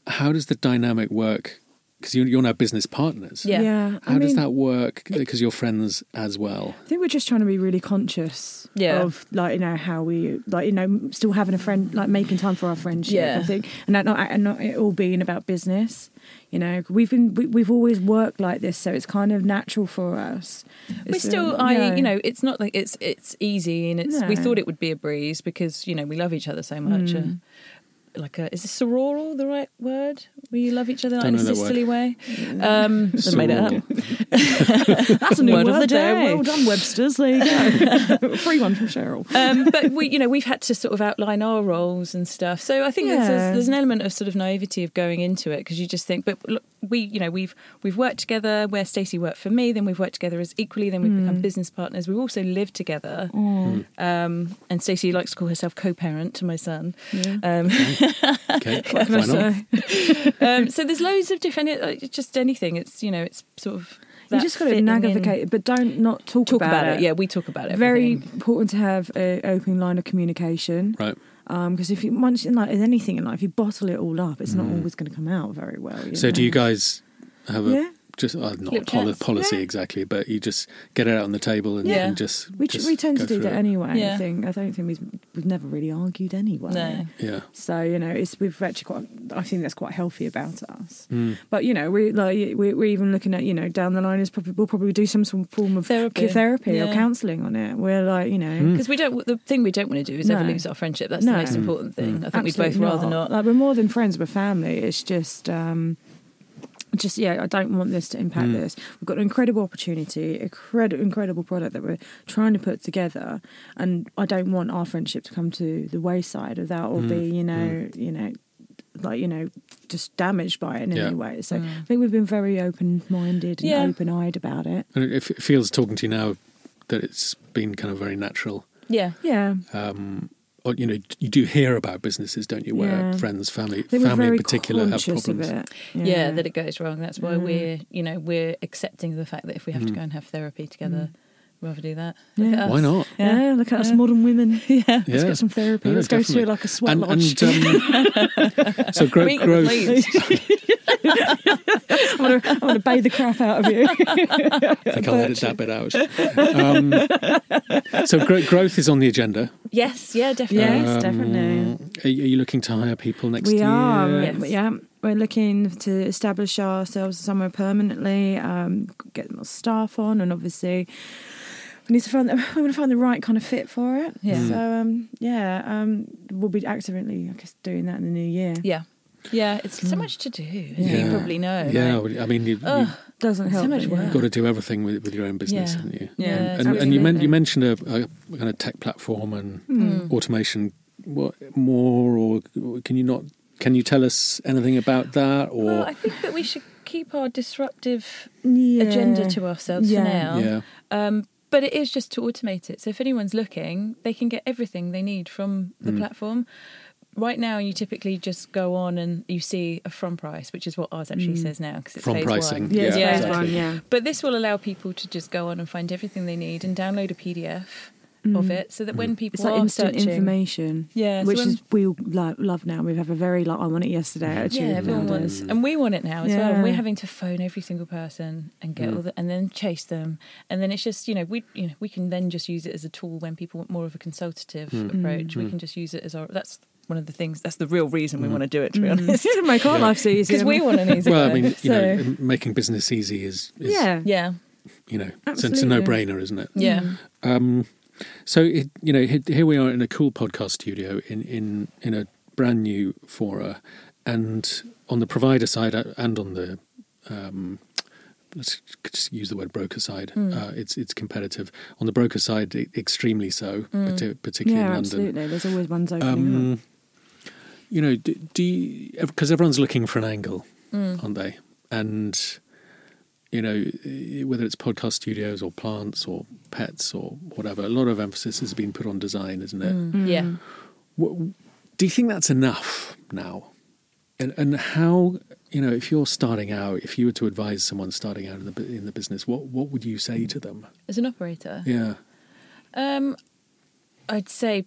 [SPEAKER 2] How does the dynamic work? Because you, you're now business partners.
[SPEAKER 4] Yeah.
[SPEAKER 3] Yeah.
[SPEAKER 2] How
[SPEAKER 3] I
[SPEAKER 2] does
[SPEAKER 3] mean,
[SPEAKER 2] that work? Because you're friends as well.
[SPEAKER 3] I think we're just trying to be really conscious
[SPEAKER 4] Yeah.
[SPEAKER 3] of like you know how we like you know still having a friend like making time for our friendship.
[SPEAKER 4] Yeah.
[SPEAKER 3] I think and that not and not it all being about business. You know, we've been we, we've always worked like this, so it's kind of natural for us.
[SPEAKER 4] we
[SPEAKER 3] It's,
[SPEAKER 4] still, I,
[SPEAKER 3] yeah.
[SPEAKER 4] you know, it's not like it's it's easy, and it's we thought it would be a breeze because you know we love each other so much.
[SPEAKER 3] Mm.
[SPEAKER 4] Uh, like a, is this sororal the right word? Where you love each other like, in a
[SPEAKER 2] know that word.
[SPEAKER 4] sisterly way? Um, I made it up.
[SPEAKER 3] That's a new
[SPEAKER 4] Word
[SPEAKER 3] word,
[SPEAKER 4] of the
[SPEAKER 3] there.
[SPEAKER 4] day.
[SPEAKER 3] Well done, Webster's. There you go. Free one from Cheryl.
[SPEAKER 4] um, but we, you know, we've had to sort of outline our roles and stuff. So I think there's,
[SPEAKER 3] Yeah.
[SPEAKER 4] there's, there's an element of sort of naivety of going into it because you just think, but look, we, you know, we've we've worked together. Where Stacey worked for me, then we've worked together as equally. Then we've
[SPEAKER 3] Mm.
[SPEAKER 4] become business partners. We've also lived together. Um, and Stacey likes to call herself co-parent to my son. Um,
[SPEAKER 2] Okay,
[SPEAKER 3] What can I
[SPEAKER 2] why not?
[SPEAKER 3] say?
[SPEAKER 4] um, so there's loads of different, uh, it's just anything. It's you know, it's sort of
[SPEAKER 3] You just got to
[SPEAKER 4] fitting in.
[SPEAKER 3] navigate it, but don't not talk,
[SPEAKER 4] Talk about, it. Yeah, we talk about it.
[SPEAKER 3] Very important to have an open line of communication.
[SPEAKER 2] Right.
[SPEAKER 3] Because if you once in like in anything in life, you bottle it all up, it's not always going to come out very well. you
[SPEAKER 2] Mm. So do you guys have a
[SPEAKER 3] Yeah.
[SPEAKER 2] Just uh, not poli- policy
[SPEAKER 3] Yeah.
[SPEAKER 2] exactly, but you just get it out on the table and,
[SPEAKER 4] Yeah.
[SPEAKER 2] and just
[SPEAKER 3] We,
[SPEAKER 2] just
[SPEAKER 3] we tend
[SPEAKER 2] go
[SPEAKER 3] to do that
[SPEAKER 2] it.
[SPEAKER 3] anyway.
[SPEAKER 4] Yeah.
[SPEAKER 3] I think I don't think we've we've never really argued anyway.
[SPEAKER 4] No.
[SPEAKER 2] Yeah.
[SPEAKER 3] So you know, it's we've actually quite. I think that's quite healthy about us.
[SPEAKER 2] Mm.
[SPEAKER 3] But you know, we like we we're even looking at you know down the line is probably we'll probably do some sort of form of
[SPEAKER 4] Therapy.
[SPEAKER 3] therapy or counselling on it. We're like you know.
[SPEAKER 2] Mm.
[SPEAKER 4] Because we don't. The thing we don't want to do is ever lose our friendship. That's
[SPEAKER 3] No.
[SPEAKER 4] the most important thing. I think we'd both
[SPEAKER 3] Absolutely
[SPEAKER 4] rather not.
[SPEAKER 3] Like we're more than friends, we're family. It's just, um, just yeah. I don't want this to impact
[SPEAKER 2] Mm.
[SPEAKER 3] this. We've got an incredible opportunity, incredible, incredible product that we're trying to put together, and I don't want our friendship to come to the wayside of that, or
[SPEAKER 2] Mm.
[SPEAKER 3] be you know, you know. Like you know, just damaged by it in
[SPEAKER 2] Yeah.
[SPEAKER 3] any way. So
[SPEAKER 4] Mm.
[SPEAKER 3] I think we've been very open-minded and
[SPEAKER 4] Yeah.
[SPEAKER 3] open-eyed about it.
[SPEAKER 2] And it, it feels talking to you now that it's been kind of very natural.
[SPEAKER 4] Yeah.
[SPEAKER 3] Yeah,
[SPEAKER 2] Um, or, you know, you do hear about businesses, don't you, where
[SPEAKER 3] Yeah.
[SPEAKER 2] friends, family,
[SPEAKER 3] I think we're
[SPEAKER 2] family in particular have
[SPEAKER 3] conscious of
[SPEAKER 2] problems.
[SPEAKER 3] it.
[SPEAKER 4] yeah, that it goes wrong. That's why
[SPEAKER 3] Mm.
[SPEAKER 4] we're, you know, we're accepting the fact that if we have to
[SPEAKER 2] Mm.
[SPEAKER 4] go and have therapy together, we'll rather do that.
[SPEAKER 3] Yeah.
[SPEAKER 4] At us.
[SPEAKER 2] Why not?
[SPEAKER 3] Yeah,
[SPEAKER 4] Yeah.
[SPEAKER 3] look at us modern women.
[SPEAKER 4] Yeah.
[SPEAKER 3] Let's get some therapy.
[SPEAKER 2] No,
[SPEAKER 3] Let's go
[SPEAKER 2] definitely.
[SPEAKER 3] to like a sweat
[SPEAKER 2] And,
[SPEAKER 3] lodge.
[SPEAKER 2] and um, so gro- growth.
[SPEAKER 4] Please.
[SPEAKER 3] I'm gonna, I'm gonna bathe the crap out of you.
[SPEAKER 2] I think I'll edit that bit out. Um, so gro- growth is on the agenda.
[SPEAKER 4] yes. Yeah. Definitely.
[SPEAKER 3] Yes,
[SPEAKER 2] Um,
[SPEAKER 3] definitely.
[SPEAKER 2] Are you, are you looking to hire people next
[SPEAKER 3] we
[SPEAKER 2] year?
[SPEAKER 3] are.
[SPEAKER 4] Yes.
[SPEAKER 3] Yeah, we're looking to establish ourselves somewhere permanently. Um, get more staff on, and obviously. We need to find. The, we're going to find the right kind of fit for it.
[SPEAKER 4] Yeah.
[SPEAKER 3] So um, yeah, um, we'll be actively, I guess, doing that in the new year.
[SPEAKER 4] Yeah. Yeah. It's so much to do.
[SPEAKER 3] Yeah.
[SPEAKER 4] You probably know.
[SPEAKER 2] Yeah,
[SPEAKER 4] like-
[SPEAKER 2] I mean, you,
[SPEAKER 4] Ugh.
[SPEAKER 3] Doesn't help.
[SPEAKER 4] So
[SPEAKER 3] help.
[SPEAKER 4] much work.
[SPEAKER 2] you've got to do everything with, with your own business,
[SPEAKER 4] Yeah.
[SPEAKER 2] haven't you?
[SPEAKER 4] Yeah,
[SPEAKER 2] and, and you, men- you mentioned a, a kind of tech platform and
[SPEAKER 4] Mm.
[SPEAKER 2] automation. What more, or can you not? Can you tell us anything about that? Or
[SPEAKER 4] Well, I think that we should keep our disruptive
[SPEAKER 3] Yeah.
[SPEAKER 4] agenda to ourselves
[SPEAKER 3] Yeah.
[SPEAKER 4] for now.
[SPEAKER 2] yeah,
[SPEAKER 4] Um, but it is just to automate it. So if anyone's looking, they can get everything they need from the
[SPEAKER 2] Mm.
[SPEAKER 4] platform. Right now, you typically just go on and you see a from price, which is what ours actually
[SPEAKER 3] Mm.
[SPEAKER 4] says now because it's
[SPEAKER 2] From
[SPEAKER 4] phase
[SPEAKER 2] pricing.
[SPEAKER 4] One.
[SPEAKER 3] Yeah, it's
[SPEAKER 2] Yeah,
[SPEAKER 3] phase
[SPEAKER 2] exactly.
[SPEAKER 3] one. Yeah.
[SPEAKER 4] But this will allow people to just go on and find everything they need and download a PDF of
[SPEAKER 3] Mm.
[SPEAKER 4] it, so that when people
[SPEAKER 3] It's like
[SPEAKER 4] are
[SPEAKER 3] instant
[SPEAKER 4] searching,
[SPEAKER 3] information.
[SPEAKER 4] yeah, so
[SPEAKER 3] which
[SPEAKER 4] when-
[SPEAKER 3] is we all lo- love now. We have a very like I want it yesterday attitude.
[SPEAKER 4] yeah, everyone
[SPEAKER 3] nowadays.
[SPEAKER 4] wants, and we want it now as well. And we're having to phone every single person and get
[SPEAKER 2] Mm.
[SPEAKER 4] all the, and then chase them, and then it's just you know we you know we can then just use it as a tool when people want more of a consultative
[SPEAKER 2] Mm.
[SPEAKER 4] approach. We
[SPEAKER 2] Mm.
[SPEAKER 4] can just use it as our that's one of the things. That's the real reason we want to do it. To be honest,
[SPEAKER 3] to make our
[SPEAKER 2] Yeah.
[SPEAKER 3] lives easier.
[SPEAKER 4] because we want an easy
[SPEAKER 2] well, I mean, you
[SPEAKER 4] so,
[SPEAKER 2] know, making business easy is, is
[SPEAKER 3] yeah,
[SPEAKER 4] yeah,
[SPEAKER 2] you know, it's, it's a no-brainer, isn't it?
[SPEAKER 4] yeah.
[SPEAKER 2] Um, so it, you know, here we are in a cool podcast studio in in in a brand new fora, and on the provider side uh, and on the um, let's just use the word broker side,
[SPEAKER 3] Hmm.
[SPEAKER 2] uh, it's it's competitive. On the broker side, extremely so, parti- particularly
[SPEAKER 3] yeah,
[SPEAKER 2] in London.
[SPEAKER 3] absolutely. There's always ones opening up.
[SPEAKER 2] Um, you know, do, do because everyone's looking for an angle, aren't they? And you know, whether it's podcast studios or plants or pets or whatever, a lot of emphasis has been put on design, isn't it?
[SPEAKER 3] Mm.
[SPEAKER 4] Yeah.
[SPEAKER 2] What, do you think that's enough now? And and how you know if you're starting out, if you were to advise someone starting out in the in the business, what what would you say to them?
[SPEAKER 4] As an operator,
[SPEAKER 2] Yeah,
[SPEAKER 4] um, I'd say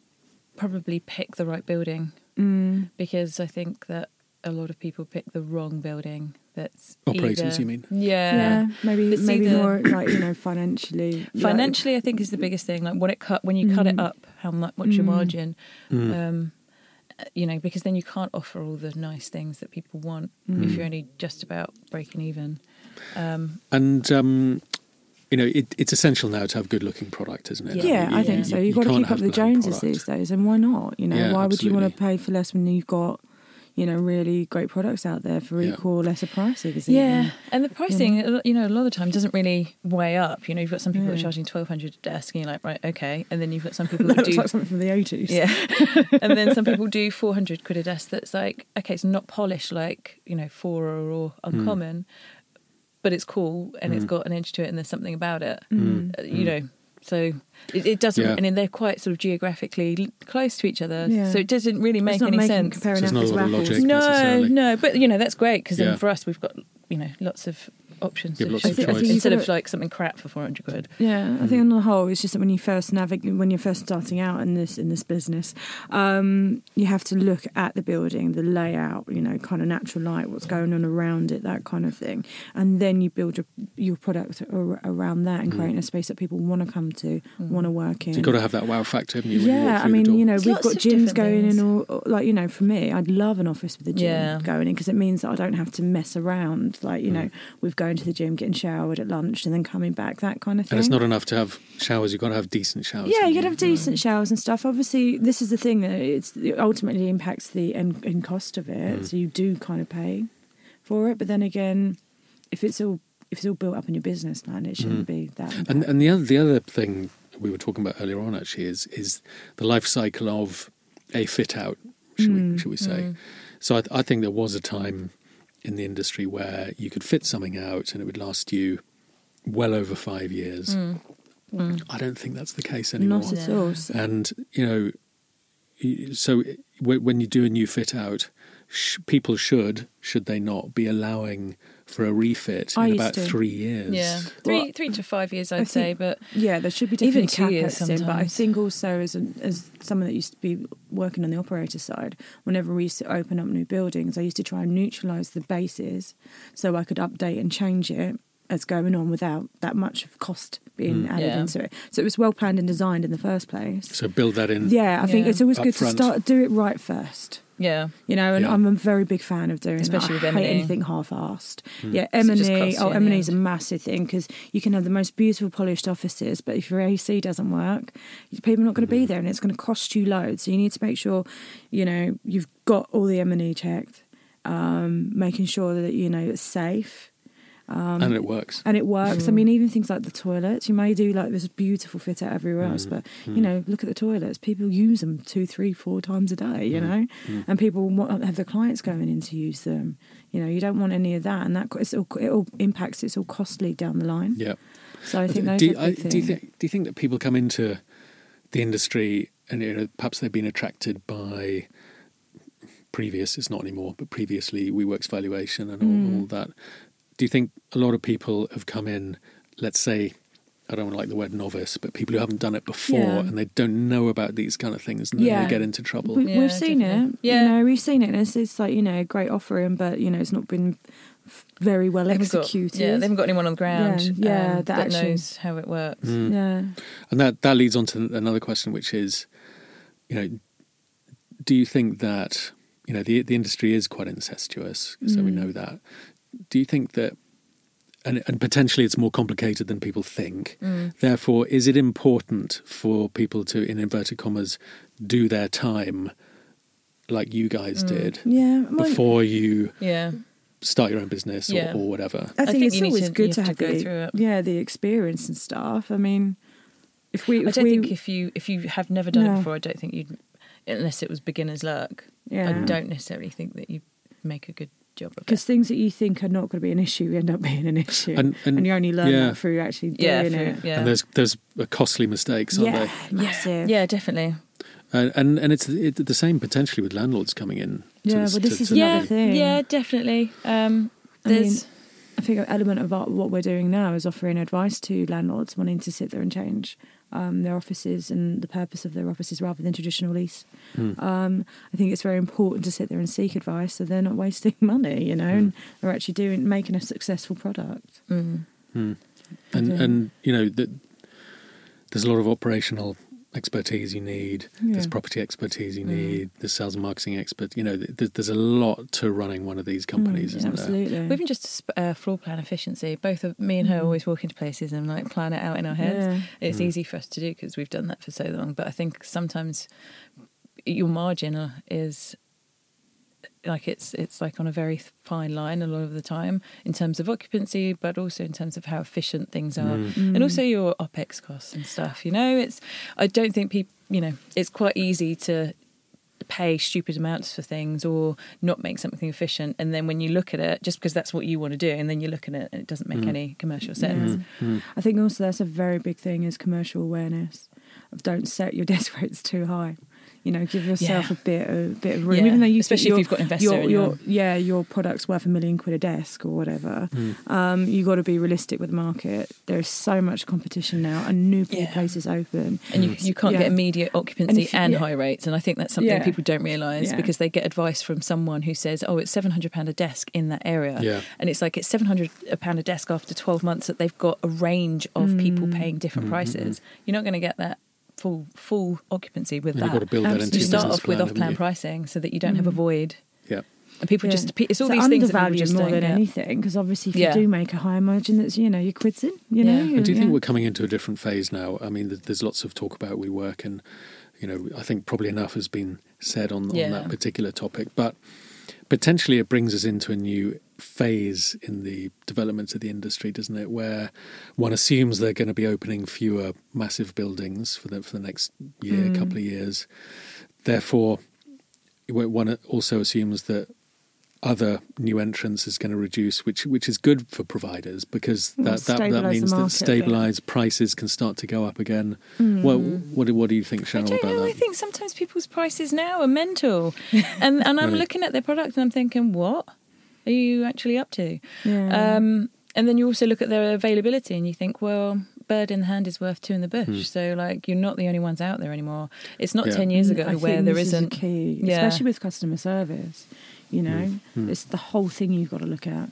[SPEAKER 4] probably pick the right building
[SPEAKER 3] Mm.
[SPEAKER 4] because I think that a lot of people pick the wrong building. That's
[SPEAKER 2] Operators,
[SPEAKER 4] either-
[SPEAKER 2] you mean?
[SPEAKER 4] Yeah.
[SPEAKER 3] yeah, maybe
[SPEAKER 4] It's
[SPEAKER 3] maybe
[SPEAKER 4] either-
[SPEAKER 3] more like you know financially. like-
[SPEAKER 4] Financially, I think is the biggest thing. Like when it cut when you cut it
[SPEAKER 3] Mm.
[SPEAKER 4] up, how much what's your
[SPEAKER 3] Mm.
[SPEAKER 4] margin?
[SPEAKER 2] Mm.
[SPEAKER 4] Um, uh, you know, because then you can't offer all the nice things that people want if
[SPEAKER 3] Mm.
[SPEAKER 4] you're only just about breaking even. Um,
[SPEAKER 2] And um, you know, it, it's essential now to have good-looking product, isn't it?
[SPEAKER 3] Yeah,
[SPEAKER 2] mean,
[SPEAKER 3] I think
[SPEAKER 2] you-
[SPEAKER 3] so.
[SPEAKER 2] you
[SPEAKER 3] You've got to
[SPEAKER 2] can't
[SPEAKER 3] keep up
[SPEAKER 2] have
[SPEAKER 3] the Joneses
[SPEAKER 2] product.
[SPEAKER 3] these days, and why not? You know,
[SPEAKER 2] Yeah,
[SPEAKER 3] why would you want to pay for less when you've got, you know, really great products out there for
[SPEAKER 2] Yeah.
[SPEAKER 3] equal lesser prices?
[SPEAKER 4] yeah,
[SPEAKER 3] even?
[SPEAKER 4] and the pricing, you know, a lot of the time doesn't really weigh up. You know, you've got some people who are charging twelve hundred a desk, and you're like, right, okay, and then you've got some people
[SPEAKER 3] that
[SPEAKER 4] that
[SPEAKER 3] looks
[SPEAKER 4] do
[SPEAKER 3] like something from the 80s.
[SPEAKER 4] Yeah. and then some people do 400 quid a desk that's like, okay, it's not polished like, you know, Fora or hmm. Uncommon, but it's cool and it's got an edge to it and there's something about it,
[SPEAKER 3] Mm.
[SPEAKER 4] uh, you know. So it, it doesn't,
[SPEAKER 2] Yeah.
[SPEAKER 4] and then they're quite sort of geographically close to each other.
[SPEAKER 3] Yeah.
[SPEAKER 4] So it doesn't really make
[SPEAKER 3] it's not
[SPEAKER 4] any
[SPEAKER 3] making
[SPEAKER 4] sense.
[SPEAKER 2] So
[SPEAKER 3] comparing
[SPEAKER 2] there's not a
[SPEAKER 3] apples to
[SPEAKER 2] lot of
[SPEAKER 3] apples.
[SPEAKER 2] logic.
[SPEAKER 4] No, no, but you know, that's great because
[SPEAKER 2] Yeah.
[SPEAKER 4] then for us, we've got, you know, lots of options.
[SPEAKER 2] You have
[SPEAKER 4] to
[SPEAKER 2] lots of
[SPEAKER 4] from.
[SPEAKER 2] choice. I think
[SPEAKER 4] Instead of like something crap for 400 quid.
[SPEAKER 3] Yeah, I think on the whole, it's just that when you first navigate, when you're first starting out in this in this business, um, you have to look at the building, the layout, you know, kind of natural light, what's going on around it, that kind of thing, and then you build your your product ar- around that and creating a space that people want to come to, want to work in.
[SPEAKER 2] So you've got to have that wow factor, haven't you? when you
[SPEAKER 3] Yeah, I mean, you know,
[SPEAKER 4] There's
[SPEAKER 3] we've got gyms going
[SPEAKER 4] things.
[SPEAKER 3] in, or or, like you know, for me, I'd love an office with a gym
[SPEAKER 4] Yeah.
[SPEAKER 3] going in because it means that I don't have to mess around, like you
[SPEAKER 2] Mm.
[SPEAKER 3] know, with going to the gym, getting showered at lunch, and then coming back, that kind of thing.
[SPEAKER 2] And it's not enough to have showers. You've got to have decent showers.
[SPEAKER 3] Yeah,
[SPEAKER 2] haven't
[SPEAKER 3] you gotta have decent showers and stuff. Obviously, this is the thing that it's it ultimately impacts the end, end cost of it.
[SPEAKER 2] Mm.
[SPEAKER 3] So you do kind of pay for it, but then again, if it's all if it's all built up in your business plan, it shouldn't be that.
[SPEAKER 2] And and the other the other thing we were talking about earlier on actually is is the life cycle of a fit out, should
[SPEAKER 3] Mm.
[SPEAKER 2] we should we say? So I, I think there was a time in the industry where you could fit something out and it would last you well over five years. Mm. Mm. I don't think that's the case anymore.
[SPEAKER 3] not at all.
[SPEAKER 2] And you know, so when you do a new fit out, sh- people should, should they not, be allowing for a refit
[SPEAKER 3] I
[SPEAKER 2] in
[SPEAKER 3] used
[SPEAKER 2] about
[SPEAKER 3] to.
[SPEAKER 2] three years?
[SPEAKER 4] Yeah. Three,
[SPEAKER 3] Well,
[SPEAKER 4] three to five years, I'd
[SPEAKER 3] I
[SPEAKER 4] say, but
[SPEAKER 3] Yeah, there should be
[SPEAKER 4] Even
[SPEAKER 3] definitely
[SPEAKER 4] two years
[SPEAKER 3] CapEx in, but I think also as an, as someone that used to be working on the operator side, whenever we used to open up new buildings, I used to try and neutralise the bases so I could update and change it as going on without that much of cost being mm. added
[SPEAKER 4] Yeah.
[SPEAKER 3] into it. So it was well planned and designed in the first place.
[SPEAKER 2] So build that in.
[SPEAKER 3] Yeah, I think
[SPEAKER 4] Yeah.
[SPEAKER 3] it's always good to start do it right first.
[SPEAKER 4] Yeah.
[SPEAKER 3] You know, and
[SPEAKER 2] Yeah.
[SPEAKER 3] I'm a very big fan of doing
[SPEAKER 4] Especially
[SPEAKER 3] that.
[SPEAKER 4] with
[SPEAKER 3] I hate anything half-assed.
[SPEAKER 2] Hmm.
[SPEAKER 3] Yeah,
[SPEAKER 4] So it
[SPEAKER 3] M&E.
[SPEAKER 4] you
[SPEAKER 3] Oh,
[SPEAKER 4] in
[SPEAKER 3] M&E is a massive thing because you can have the most beautiful polished offices, but if your AC doesn't work, people are not going to be there, and it's going to cost you loads. So you need to make sure, you know, you've got all the M&E checked, um, making sure that you know it's safe. Um,
[SPEAKER 2] and it works.
[SPEAKER 3] and it works. I
[SPEAKER 2] Hmm.
[SPEAKER 3] mean, even things like the toilets, you may do like this beautiful fit out everywhere else,
[SPEAKER 2] Hmm.
[SPEAKER 3] but you know, look at the toilets. People use them two, three, four times a day. You know, and people want have their clients going in to use them. You know, you don't want any of that, and that it's all, it all impacts. It's all costly down the line.
[SPEAKER 2] Yeah.
[SPEAKER 3] So I think those
[SPEAKER 2] do,
[SPEAKER 3] are big
[SPEAKER 2] I- do you
[SPEAKER 3] things.
[SPEAKER 2] think do you think that people come into the industry and you know, perhaps they've been attracted by previous it's not anymore but previously WeWork's valuation and all,
[SPEAKER 3] Mm.
[SPEAKER 2] all that do you think a lot of people have come in let's say I don't want to like the word novice but people who haven't done it before
[SPEAKER 3] Yeah.
[SPEAKER 2] and they don't know about these kind of things and then they get into trouble
[SPEAKER 3] We,
[SPEAKER 4] Yeah,
[SPEAKER 3] we've seen
[SPEAKER 4] definitely.
[SPEAKER 3] it.
[SPEAKER 4] Yeah.
[SPEAKER 3] You know, we've seen it, and it's, it's like you know, a great offering, but you know, it's not been very well
[SPEAKER 4] They haven't got-
[SPEAKER 3] executed.
[SPEAKER 4] yeah, they haven't got anyone on the ground
[SPEAKER 3] Yeah, yeah,
[SPEAKER 4] um,
[SPEAKER 3] that
[SPEAKER 4] that,
[SPEAKER 3] actually-
[SPEAKER 4] knows how it works.
[SPEAKER 2] Mm.
[SPEAKER 3] yeah.
[SPEAKER 2] And that that leads on to another question, which is, you know, do you think that you know the the industry is quite incestuous? So we
[SPEAKER 3] Mm.
[SPEAKER 2] know that. Do you think that? And, and potentially it's more complicated than people think.
[SPEAKER 4] Mm.
[SPEAKER 2] Therefore, is it important for people to, in inverted commas, do their time like you guys
[SPEAKER 4] Mm.
[SPEAKER 2] did
[SPEAKER 3] Yeah, well,
[SPEAKER 2] before you
[SPEAKER 4] Yeah.
[SPEAKER 2] start your own business or,
[SPEAKER 4] Yeah.
[SPEAKER 2] or whatever?
[SPEAKER 3] I
[SPEAKER 4] I
[SPEAKER 3] think,
[SPEAKER 4] think
[SPEAKER 3] it's always
[SPEAKER 4] to-
[SPEAKER 3] good
[SPEAKER 4] you
[SPEAKER 3] to
[SPEAKER 4] have
[SPEAKER 3] have
[SPEAKER 4] to go
[SPEAKER 3] the
[SPEAKER 4] through it.
[SPEAKER 3] yeah the experience and stuff. I mean, if we
[SPEAKER 4] I don't
[SPEAKER 3] we
[SPEAKER 4] think if you if you have never done
[SPEAKER 3] No.
[SPEAKER 4] it before, I don't think you'd unless it was beginner's luck.
[SPEAKER 3] yeah
[SPEAKER 4] I don't necessarily think that you make a good job
[SPEAKER 3] because things that you think are not going to be an issue end up being an issue,
[SPEAKER 2] And- and-
[SPEAKER 3] you only learn
[SPEAKER 2] yeah.
[SPEAKER 3] that through actually doing
[SPEAKER 4] Yeah,
[SPEAKER 3] it.
[SPEAKER 4] yeah.
[SPEAKER 2] And there's there's costly mistakes, aren't
[SPEAKER 3] yeah,
[SPEAKER 2] they?
[SPEAKER 3] massive.
[SPEAKER 4] Yeah, definitely.
[SPEAKER 2] And and, and it's it, the same potentially with landlords coming in.
[SPEAKER 3] Yeah,
[SPEAKER 2] this-
[SPEAKER 3] well, this
[SPEAKER 2] to-
[SPEAKER 3] is
[SPEAKER 2] to-
[SPEAKER 4] Yeah,
[SPEAKER 3] thing.
[SPEAKER 4] yeah, definitely. Um,
[SPEAKER 3] I mean,
[SPEAKER 4] there's
[SPEAKER 3] I think an element of what we're doing now is offering advice to landlords wanting to sit there and change um, their offices and the purpose of their offices rather than traditional lease.
[SPEAKER 2] Hmm.
[SPEAKER 3] Um, I think it's very important to sit there and seek advice so they're not wasting money, you know, and they're actually doing making a successful product.
[SPEAKER 4] mm,
[SPEAKER 2] Hmm. And
[SPEAKER 3] Yeah.
[SPEAKER 2] and you know that there's a lot of operational expertise you need. There's property expertise you
[SPEAKER 4] Mm.
[SPEAKER 2] need. There's sales and marketing expert. You know, th- there's a lot to running one of these companies,
[SPEAKER 3] Mm,
[SPEAKER 2] isn't there?
[SPEAKER 3] absolutely.
[SPEAKER 4] Even just uh, floor plan efficiency. Both of me and her
[SPEAKER 3] Mhm.
[SPEAKER 4] always walk into places and like plan it out in our heads.
[SPEAKER 3] Yeah.
[SPEAKER 4] It's
[SPEAKER 2] Mm.
[SPEAKER 4] easy for us to do because we've done that for so long. But I think sometimes your margin uh, is like it's it's like on a very fine line a lot of the time in terms of occupancy, but also in terms of how efficient things are,
[SPEAKER 2] Mm.
[SPEAKER 3] Mm.
[SPEAKER 4] and also your opex costs and stuff. You know, it's I don't think people you know it's quite easy to pay stupid amounts for things or not make something efficient and then when you look at it just because that's what you want to do and then you look at it and it doesn't make
[SPEAKER 2] Mm.
[SPEAKER 4] any commercial sense
[SPEAKER 3] Yeah.
[SPEAKER 2] Mm.
[SPEAKER 3] I think also that's a very big thing is commercial awareness of don't set your desk rates too high. You know, give yourself
[SPEAKER 4] Yeah.
[SPEAKER 3] a bit of bit of room,
[SPEAKER 4] Yeah,
[SPEAKER 3] even though you
[SPEAKER 4] especially
[SPEAKER 3] think
[SPEAKER 4] if
[SPEAKER 3] your-
[SPEAKER 4] you've got investor
[SPEAKER 3] Your,
[SPEAKER 4] in
[SPEAKER 3] your,
[SPEAKER 4] your-
[SPEAKER 3] yeah, your product's worth a million quid a desk or whatever.
[SPEAKER 2] Mm.
[SPEAKER 3] Um, you got to be realistic with the market. There's so much competition now, and new
[SPEAKER 4] Yeah.
[SPEAKER 3] places open.
[SPEAKER 4] and you, you can't
[SPEAKER 3] Yeah.
[SPEAKER 4] get immediate
[SPEAKER 3] And
[SPEAKER 4] occupancy
[SPEAKER 3] if-
[SPEAKER 4] and,
[SPEAKER 3] yeah.
[SPEAKER 4] high rates and i think that's something
[SPEAKER 3] Yeah.
[SPEAKER 4] people don't realize
[SPEAKER 3] Yeah.
[SPEAKER 4] because they get advice from someone who says oh it's 700 pound a desk in that area
[SPEAKER 2] Yeah.
[SPEAKER 4] and it's like it's 700 pound a desk after 12 months that they've got a range of people
[SPEAKER 3] Mm.
[SPEAKER 4] paying different
[SPEAKER 2] Mm, mm,
[SPEAKER 4] prices you're not going to get that full full occupancy with
[SPEAKER 2] And
[SPEAKER 4] that
[SPEAKER 2] you've got to build that into
[SPEAKER 3] Absolutely.
[SPEAKER 4] you
[SPEAKER 2] your
[SPEAKER 4] start
[SPEAKER 2] business
[SPEAKER 4] off with off plan pricing so that you don't have a
[SPEAKER 3] Mm.
[SPEAKER 4] void?
[SPEAKER 2] Yeah.
[SPEAKER 4] and people
[SPEAKER 3] Yeah.
[SPEAKER 4] just it's all
[SPEAKER 3] So
[SPEAKER 4] these things that people just
[SPEAKER 3] more
[SPEAKER 4] don't
[SPEAKER 3] than
[SPEAKER 4] get.
[SPEAKER 3] anything because obviously if
[SPEAKER 4] Yeah.
[SPEAKER 3] you do make a higher margin, that's you know your quids in. You know.
[SPEAKER 4] Yeah.
[SPEAKER 2] I do
[SPEAKER 3] yeah.
[SPEAKER 2] think we're coming into a different phase now. I mean, there's lots of talk about WeWork, and you know, I think probably enough has been said on,
[SPEAKER 4] Yeah.
[SPEAKER 2] on that particular topic. But potentially, it brings us into a new phase in the development of the industry, doesn't it? Where one assumes they're going to be opening fewer massive buildings for the for the next year,
[SPEAKER 3] Mm.
[SPEAKER 2] couple of years. Therefore, one also assumes that other new entrants is going to reduce, which which is good for providers because that that, that means that stabilised prices can start to go up again.
[SPEAKER 3] Mm.
[SPEAKER 2] Well, what do- what do you think,
[SPEAKER 4] I
[SPEAKER 2] Cheryl,
[SPEAKER 4] don't
[SPEAKER 2] about
[SPEAKER 4] know.
[SPEAKER 2] that?
[SPEAKER 4] I think sometimes people's prices now are mental, and and I'm
[SPEAKER 2] Really?
[SPEAKER 4] looking at their product and I'm thinking, what are you actually up to?
[SPEAKER 3] Yeah.
[SPEAKER 4] Um, and then you also look at their availability and you think, well, bird in the hand is worth two in the bush.
[SPEAKER 2] Hmm.
[SPEAKER 4] So like, you're not the only ones out there anymore. It's not
[SPEAKER 2] Yeah.
[SPEAKER 4] ten years
[SPEAKER 3] Mm,
[SPEAKER 4] ago
[SPEAKER 3] I
[SPEAKER 4] where
[SPEAKER 3] think
[SPEAKER 4] there
[SPEAKER 3] this is a
[SPEAKER 4] isn't.
[SPEAKER 3] key,
[SPEAKER 4] Yeah.
[SPEAKER 3] especially with customer service. You know,
[SPEAKER 2] Mm.
[SPEAKER 3] it's the whole thing you've got to look at.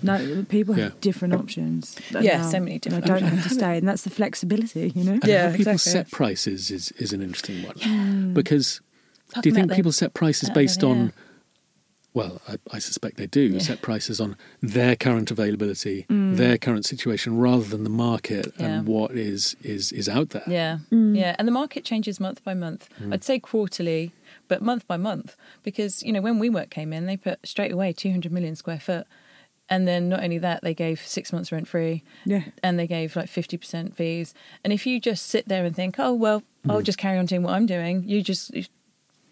[SPEAKER 3] No, people have
[SPEAKER 2] Yeah.
[SPEAKER 3] different options.
[SPEAKER 4] Yeah,
[SPEAKER 3] now.
[SPEAKER 4] so many
[SPEAKER 3] They
[SPEAKER 4] different
[SPEAKER 3] don't have to stay, and that's the flexibility. You know.
[SPEAKER 2] And
[SPEAKER 4] Yeah,
[SPEAKER 2] how people
[SPEAKER 4] exactly.
[SPEAKER 2] set prices is is an interesting one because
[SPEAKER 4] Talk
[SPEAKER 2] do you think
[SPEAKER 4] about
[SPEAKER 2] people set prices
[SPEAKER 4] out
[SPEAKER 2] based
[SPEAKER 4] there,
[SPEAKER 2] on?
[SPEAKER 4] Yeah.
[SPEAKER 2] Well, I, I suspect they do
[SPEAKER 4] Yeah.
[SPEAKER 2] set prices on their current availability,
[SPEAKER 3] Mm.
[SPEAKER 2] their current situation, rather than the market
[SPEAKER 4] Yeah.
[SPEAKER 2] and what is is is out there.
[SPEAKER 4] Yeah,
[SPEAKER 3] Mm.
[SPEAKER 4] yeah, and the market changes month by month.
[SPEAKER 2] Mm.
[SPEAKER 4] I'd say quarterly, but month by month, because you know when WeWork came in, they put straight away 200 million square foot, and then not only that, they gave six months rent free,
[SPEAKER 3] Yeah.
[SPEAKER 4] and they gave like 50% fees. And if you just sit there and think, oh well, I'll
[SPEAKER 2] Mm.
[SPEAKER 4] just carry on doing what I'm doing, you just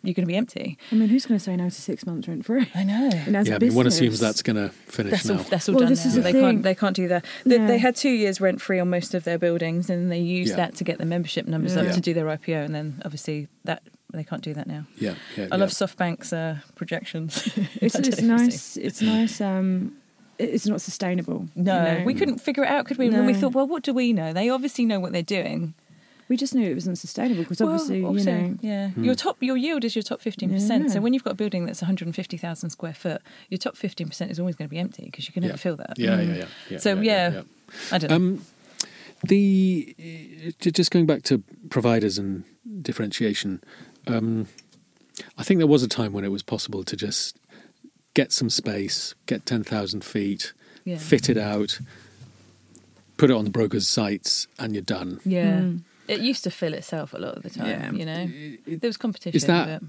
[SPEAKER 4] you're going to be empty.
[SPEAKER 3] I mean, who's going to say no to six months rent free?
[SPEAKER 4] I know.
[SPEAKER 3] And as
[SPEAKER 2] Yeah,
[SPEAKER 3] a
[SPEAKER 2] I mean, one assumes that's going to finish
[SPEAKER 4] That's
[SPEAKER 2] now.
[SPEAKER 4] all, that's all
[SPEAKER 3] Well,
[SPEAKER 4] done
[SPEAKER 3] this
[SPEAKER 4] now.
[SPEAKER 3] is the
[SPEAKER 4] they
[SPEAKER 3] thing.
[SPEAKER 4] can't they can't do that. They,
[SPEAKER 3] Yeah.
[SPEAKER 4] they had two years rent free on most of their buildings, and they used
[SPEAKER 2] Yeah.
[SPEAKER 4] that to get the membership numbers
[SPEAKER 3] Yeah.
[SPEAKER 4] up
[SPEAKER 2] Yeah.
[SPEAKER 4] to do their IPO, and then obviously that they can't do that now.
[SPEAKER 2] yeah, yeah.
[SPEAKER 4] I
[SPEAKER 2] yeah.
[SPEAKER 4] love SoftBank's uh, projections.
[SPEAKER 3] It's,
[SPEAKER 4] I don't
[SPEAKER 3] it's
[SPEAKER 4] know if you've
[SPEAKER 3] nice. It's nice. Um, it- it's not sustainable.
[SPEAKER 4] No,
[SPEAKER 3] you know?
[SPEAKER 4] we couldn't figure it out, could we? When we thought, well, what do we know? They obviously know what they're doing.
[SPEAKER 3] We just knew it wasn't sustainable because
[SPEAKER 4] Well,
[SPEAKER 3] obviously,
[SPEAKER 4] also,
[SPEAKER 3] you know,
[SPEAKER 4] yeah,
[SPEAKER 2] Hmm.
[SPEAKER 4] your top, your yield is your top fifteen percent.
[SPEAKER 3] Yeah.
[SPEAKER 4] So when you've got a building that's one hundred and fifty thousand square foot, your top fifteen percent is always going to be empty because you can never
[SPEAKER 2] Yeah.
[SPEAKER 4] fill that.
[SPEAKER 2] yeah,
[SPEAKER 3] Mm.
[SPEAKER 2] yeah, yeah, yeah.
[SPEAKER 4] So, yeah. I don't know.
[SPEAKER 2] Um, the uh, just going back to providers and differentiation, um, I think there was a time when it was possible to just get some space, get 10,000 feet,
[SPEAKER 4] Yeah.
[SPEAKER 2] fit it out, put it on the broker's sites, and you're done.
[SPEAKER 4] Yeah.
[SPEAKER 3] Mm.
[SPEAKER 4] It used to fill itself a lot of the time,
[SPEAKER 3] Yeah.
[SPEAKER 4] you know.
[SPEAKER 2] It-
[SPEAKER 4] There was competition.
[SPEAKER 2] Is that-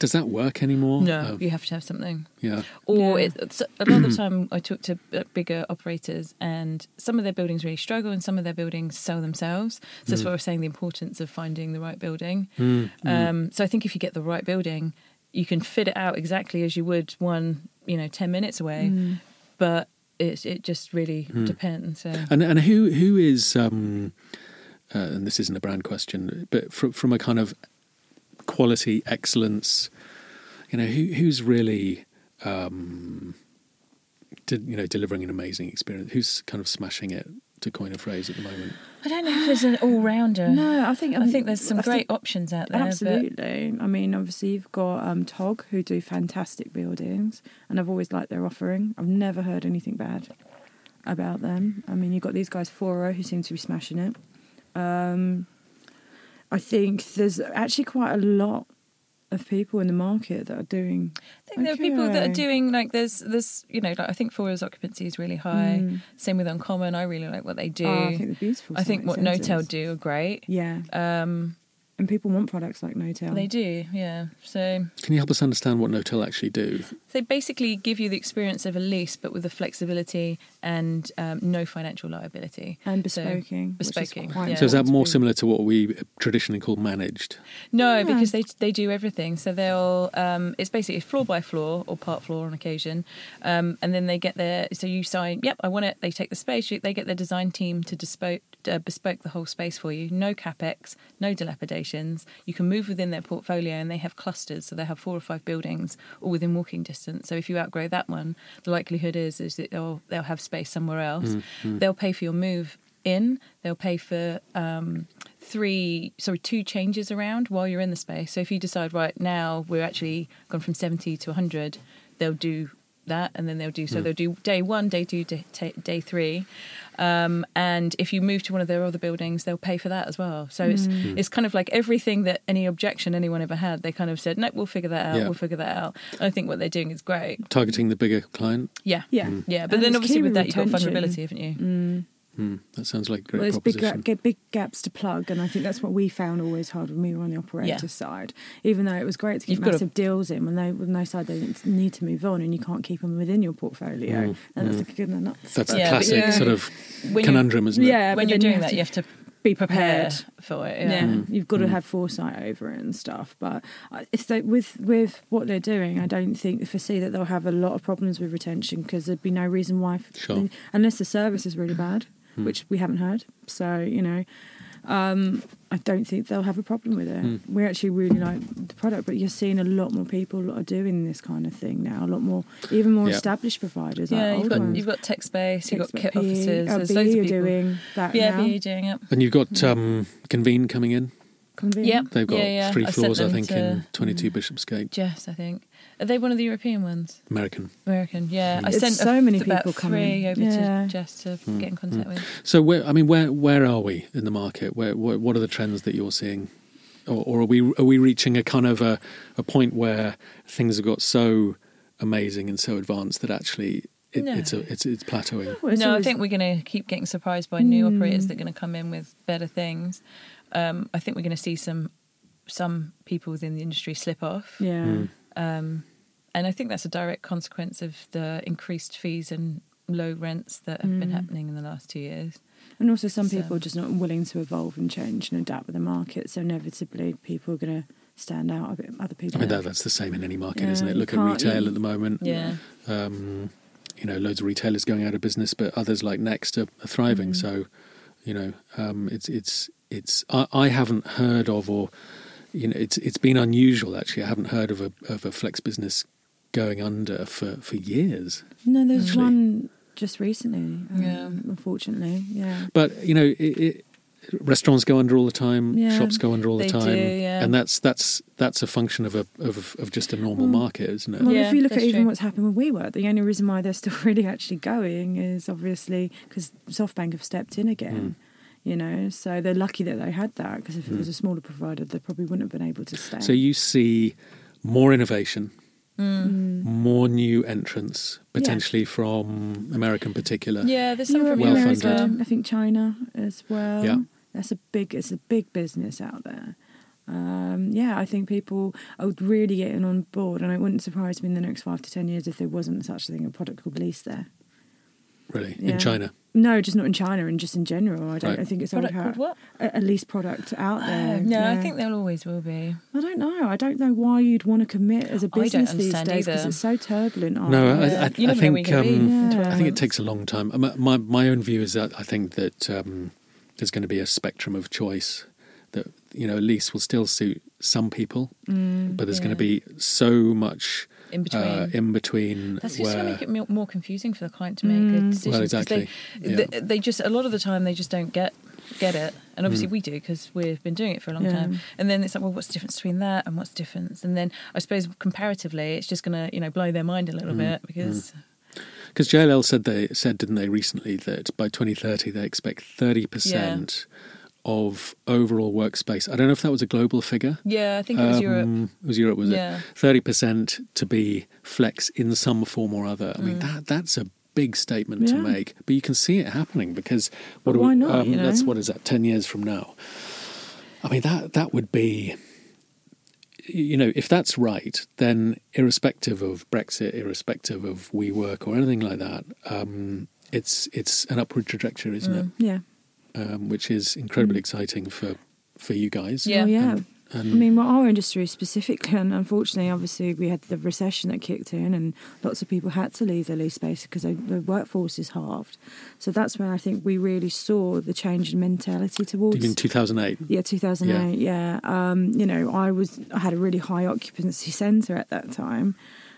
[SPEAKER 2] Does that work anymore?
[SPEAKER 4] no,
[SPEAKER 2] Oh,
[SPEAKER 4] you have to have something.
[SPEAKER 2] yeah.
[SPEAKER 4] Or
[SPEAKER 3] Yeah.
[SPEAKER 4] it, it's, a lot of the time, I talk to uh, bigger operators, and some of their buildings really struggle, and some of their buildings sell themselves. So that's why we're saying the importance of finding the right building.
[SPEAKER 2] Mm, mm.
[SPEAKER 4] Um, so I think if you get the right building, you can fit it out exactly as you would one, you know, ten minutes away.
[SPEAKER 3] Mm.
[SPEAKER 4] But it it just really
[SPEAKER 2] Mm.
[SPEAKER 4] depends. So
[SPEAKER 2] And and who who is um, uh, and this isn't a brand question, but from from a kind of quality excellence, you know, who who's really um, de- you know delivering an amazing experience? Who's kind of smashing it? To coin a phrase at the moment,
[SPEAKER 4] I don't know if there's an all rounder.
[SPEAKER 3] No, I think
[SPEAKER 4] I think there's some
[SPEAKER 3] I
[SPEAKER 4] great options out there. but-
[SPEAKER 3] Absolutely. I mean, obviously, you've got um, Tog, who do fantastic buildings, and I've always liked their offering. I've never heard anything bad about them. I mean, you've got these guys, Fora, who seem to be smashing it. Um, I think there's actually quite a lot of people in the market that are doing.
[SPEAKER 4] I think there are people that are doing like there's there's you know like I think Fora's occupancy is really high.
[SPEAKER 3] Mm.
[SPEAKER 4] Same with Uncommon. I really like what they do.
[SPEAKER 3] Oh, I think they're beautiful.
[SPEAKER 4] I think what No
[SPEAKER 3] centres.
[SPEAKER 4] Tail do are great.
[SPEAKER 3] Yeah,
[SPEAKER 4] Um,
[SPEAKER 3] and people want products like Knotel.
[SPEAKER 4] They do, yeah. So
[SPEAKER 2] can you help us understand what Knotel actually do?
[SPEAKER 4] they basically give you the experience of a lease, but with the flexibility and um, no financial liability.
[SPEAKER 3] and
[SPEAKER 4] So,
[SPEAKER 3] bespoking. which is quite
[SPEAKER 4] yeah.
[SPEAKER 2] So is that more similar to what we traditionally call managed?
[SPEAKER 4] No,
[SPEAKER 3] Yeah.
[SPEAKER 4] because they they do everything. So they'll um, it's basically floor by floor or part floor on occasion, um, and then they get their so you sign. Yep, I want it. They take the space. you- They get their design team to bespoke uh, bespoke the whole space for you. No capex, no dilapidations. You can move within their portfolio, and they have clusters. So they have four or five buildings all within walking distance. So if you outgrow that one, the likelihood is is that they'll they'll have space somewhere else. They'll pay for your move in. They'll pay for um, three, sorry, two changes around while you're in the space. So if you decide right now we're actually gone from seventy to hundred, they'll do that, and then they'll do so. Hmm. They'll do day one, day two, day, day three, um, and if you move to one of their other buildings, they'll pay for that as well. So it's hmm. Hmm. it's kind of like everything that any objection anyone ever had, they kind of said, "Nope, we'll figure that out.
[SPEAKER 2] Yeah.
[SPEAKER 4] We'll figure that out." And I think what they're doing is great.
[SPEAKER 2] Targeting the bigger client?
[SPEAKER 4] Yeah,
[SPEAKER 3] Yeah,
[SPEAKER 4] yeah. But
[SPEAKER 3] And
[SPEAKER 4] then obviously
[SPEAKER 3] key
[SPEAKER 4] with that, you've got vulnerability, haven't you?
[SPEAKER 3] Mm.
[SPEAKER 2] Hmm, that sounds like a great
[SPEAKER 3] Well, there's big, ga- big gaps to plug, and I think that's what we found always hard when we were on the operator
[SPEAKER 4] Yeah.
[SPEAKER 3] side. Even though it was great to
[SPEAKER 4] You've
[SPEAKER 3] get
[SPEAKER 4] got to-
[SPEAKER 3] massive deals in, when they when they decide they need to move on, and you can't keep them within your portfolio,
[SPEAKER 2] Mm,
[SPEAKER 3] and that's
[SPEAKER 2] mm.
[SPEAKER 3] a good and nuts.
[SPEAKER 2] That's
[SPEAKER 4] Yeah,
[SPEAKER 2] a
[SPEAKER 4] but
[SPEAKER 2] classic
[SPEAKER 3] yeah.
[SPEAKER 2] sort of
[SPEAKER 4] When
[SPEAKER 2] conundrum, isn't it?
[SPEAKER 3] Yeah,
[SPEAKER 4] when you're
[SPEAKER 3] then you
[SPEAKER 4] doing that,
[SPEAKER 3] to
[SPEAKER 4] you have to
[SPEAKER 3] be prepared.
[SPEAKER 4] for it.
[SPEAKER 3] Yeah,
[SPEAKER 4] Yeah.
[SPEAKER 2] Mm.
[SPEAKER 3] you've got to
[SPEAKER 2] Mm.
[SPEAKER 3] have foresight over it and stuff. But I- it's like with with what they're doing, I don't think foresee that they'll have a lot of problems with retention because there'd be no reason why,
[SPEAKER 2] Sure.
[SPEAKER 3] unless the service is really bad,
[SPEAKER 2] Hmm.
[SPEAKER 3] which we haven't heard. So you know, um, I don't think they'll have a problem with it.
[SPEAKER 2] Hmm.
[SPEAKER 3] We actually really like the product, but you're seeing a lot more people are doing this kind of thing now. A lot more, even more
[SPEAKER 2] Yeah.
[SPEAKER 3] established providers.
[SPEAKER 4] Yeah,
[SPEAKER 3] like
[SPEAKER 4] you've got
[SPEAKER 3] ones.
[SPEAKER 4] you've got TechSpace, you've got kit
[SPEAKER 3] PE,
[SPEAKER 4] officers.
[SPEAKER 3] oh,
[SPEAKER 4] There's
[SPEAKER 3] BE
[SPEAKER 4] loads of
[SPEAKER 3] are
[SPEAKER 4] people.
[SPEAKER 3] doing that
[SPEAKER 4] yeah,
[SPEAKER 3] now.
[SPEAKER 4] BE doing it.
[SPEAKER 2] And you've got um, Convene coming in.
[SPEAKER 3] Convene.
[SPEAKER 4] Yep.
[SPEAKER 2] They've got
[SPEAKER 4] Yeah, yeah.
[SPEAKER 2] three
[SPEAKER 4] I
[SPEAKER 2] floors, I think,
[SPEAKER 4] to- Mm.
[SPEAKER 2] in 22 Bishopsgate,
[SPEAKER 4] Jess, I think. Are they one of the European ones?
[SPEAKER 2] American.
[SPEAKER 4] American, yeah. I
[SPEAKER 3] It's
[SPEAKER 4] sent
[SPEAKER 3] so
[SPEAKER 4] a,
[SPEAKER 3] many
[SPEAKER 4] about
[SPEAKER 3] people
[SPEAKER 4] three
[SPEAKER 3] coming.
[SPEAKER 4] over
[SPEAKER 3] Yeah.
[SPEAKER 4] to Jess to
[SPEAKER 2] Hmm,
[SPEAKER 4] get in contact with.
[SPEAKER 2] So, where, I mean, where where are we in the market? Where, where what are the trends that you're seeing, or, or are we are we reaching a kind of a, a point where things have got so amazing and so advanced that actually it,
[SPEAKER 4] No.
[SPEAKER 2] it's a, it's it's plateauing?
[SPEAKER 3] Well, it's
[SPEAKER 4] no, I think we're going to keep getting surprised by new
[SPEAKER 3] Mm.
[SPEAKER 4] operators that are going to come in with better things. Um, I think we're going to see some some people within the industry slip off.
[SPEAKER 3] Yeah.
[SPEAKER 2] Mm.
[SPEAKER 4] Um, and I think that's a direct consequence of the increased fees and low rents that have been
[SPEAKER 3] Mm.
[SPEAKER 4] happening in the last two years.
[SPEAKER 3] And also, some
[SPEAKER 4] So-
[SPEAKER 3] people are just not willing to evolve and change and adapt with the market. So inevitably, people are going to stand out a bit. Other people.
[SPEAKER 2] I mean, that, that's the same in any market,
[SPEAKER 3] Yeah,
[SPEAKER 2] isn't it? Look at retail
[SPEAKER 3] you-
[SPEAKER 2] at the moment.
[SPEAKER 4] Yeah.
[SPEAKER 2] Um, you know, loads of retailers going out of business, but others like Next are, are thriving.
[SPEAKER 3] Mm.
[SPEAKER 2] So, you know, um, it's it's it's. I, I haven't heard of, or you know, it's it's been unusual actually. I haven't heard of a of a flex business going under for for years.
[SPEAKER 3] no, there's
[SPEAKER 2] Actually.
[SPEAKER 3] one just recently. Um,
[SPEAKER 4] Yeah.
[SPEAKER 3] Unfortunately, yeah.
[SPEAKER 2] But you know, it, it, restaurants go under all the time,
[SPEAKER 3] Yeah,
[SPEAKER 2] shops go under all the
[SPEAKER 4] they
[SPEAKER 2] time,
[SPEAKER 4] do, yeah.
[SPEAKER 2] and that's that's that's a function of a of, of just a normal
[SPEAKER 3] Well,
[SPEAKER 2] market, isn't it?
[SPEAKER 3] Well,
[SPEAKER 4] Yeah,
[SPEAKER 3] if you look at
[SPEAKER 4] that's
[SPEAKER 3] even
[SPEAKER 4] true.
[SPEAKER 3] what's happened with WeWork, the only reason why they're still really actually going is obviously because SoftBank have stepped in again. You know, so they're lucky that they had that because if it was
[SPEAKER 2] Mm.
[SPEAKER 3] a smaller provider, they probably wouldn't have been able to stay.
[SPEAKER 2] So you see more innovation,
[SPEAKER 3] Mm.
[SPEAKER 2] more new entrants, potentially from America in particular.
[SPEAKER 4] Yeah, there's some
[SPEAKER 3] Europe,
[SPEAKER 4] from
[SPEAKER 2] Well
[SPEAKER 3] America,
[SPEAKER 4] as well.
[SPEAKER 2] funded.
[SPEAKER 3] I think China as well.
[SPEAKER 2] Yeah.
[SPEAKER 3] That's a big. It's a big business out there. Um, yeah, I think people are really getting on board, and it wouldn't surprise me in the next five to ten years if there wasn't such a thing a product called Lease there.
[SPEAKER 2] Really,
[SPEAKER 3] Yeah.
[SPEAKER 2] in China.
[SPEAKER 3] No, just not in China, and just in general. I don't.
[SPEAKER 2] Right.
[SPEAKER 3] I think it's
[SPEAKER 4] Product
[SPEAKER 3] only
[SPEAKER 4] called what?
[SPEAKER 3] a, a lease product out there.
[SPEAKER 4] Oh, no, I think there always will be.
[SPEAKER 3] I don't know. I don't know why you'd want to commit as a business these days because it's so turbulent. aren't
[SPEAKER 2] No,
[SPEAKER 3] they?
[SPEAKER 2] I, I, I think
[SPEAKER 4] where you're gonna be
[SPEAKER 2] um,
[SPEAKER 3] in
[SPEAKER 2] I think it takes a long time. Uh, My my, my own view is that I think that um, there's going to be a spectrum of choice. That you know, lease will still suit some people,
[SPEAKER 3] Mm,
[SPEAKER 2] but there's going to be so much
[SPEAKER 4] In between.
[SPEAKER 2] uh, in between
[SPEAKER 4] That's just going to make it more- more confusing for the client to make a
[SPEAKER 3] Mm.
[SPEAKER 4] decision.
[SPEAKER 2] Well,
[SPEAKER 4] 'cause
[SPEAKER 2] exactly,
[SPEAKER 4] They,
[SPEAKER 2] yeah.
[SPEAKER 4] they, they just a lot of the time they just don't get get it, and obviously
[SPEAKER 2] Mm.
[SPEAKER 4] we do because we've been doing it for a long
[SPEAKER 3] Yeah.
[SPEAKER 4] time. And then it's like, well, what's the difference between that and what's the difference? And then I suppose comparatively, it's just going to you know blow their mind a little
[SPEAKER 2] Mm.
[SPEAKER 4] bit because
[SPEAKER 2] because JLL said they said didn't they recently that by 2030 they expect 30 percent of overall workspace. I don't know if that was a global figure.
[SPEAKER 4] yeah, I think it was Europe.
[SPEAKER 2] Um, It was Europe, was
[SPEAKER 4] Yeah.
[SPEAKER 2] it? Thirty percent to be flex in some form or other. I
[SPEAKER 4] Mm.
[SPEAKER 2] mean, that that's a big statement to make, but you can see it happening because
[SPEAKER 3] But why
[SPEAKER 2] we-
[SPEAKER 3] not,
[SPEAKER 2] Um,
[SPEAKER 3] you know?
[SPEAKER 2] That's what is that? Ten years from now. I mean, that that would be. You know, if that's right, then irrespective of Brexit, irrespective of WeWork or anything like that, um, it's it's an upward trajectory, isn't
[SPEAKER 4] Mm.
[SPEAKER 3] yeah.
[SPEAKER 2] It? Um, which is incredibly exciting for for you guys.
[SPEAKER 4] Yeah.
[SPEAKER 3] Oh, yeah.
[SPEAKER 2] And, and
[SPEAKER 3] I mean, well, our industry specifically, and unfortunately, obviously, we had the recession that kicked in, and lots of people had to leave their lease space because they, the workforce is halved. So that's where I think we really saw the change in mentality towards.
[SPEAKER 2] you mean 2008?
[SPEAKER 3] yeah, 2008. Yeah, Um, you know, I was I had a really high occupancy centre at that time,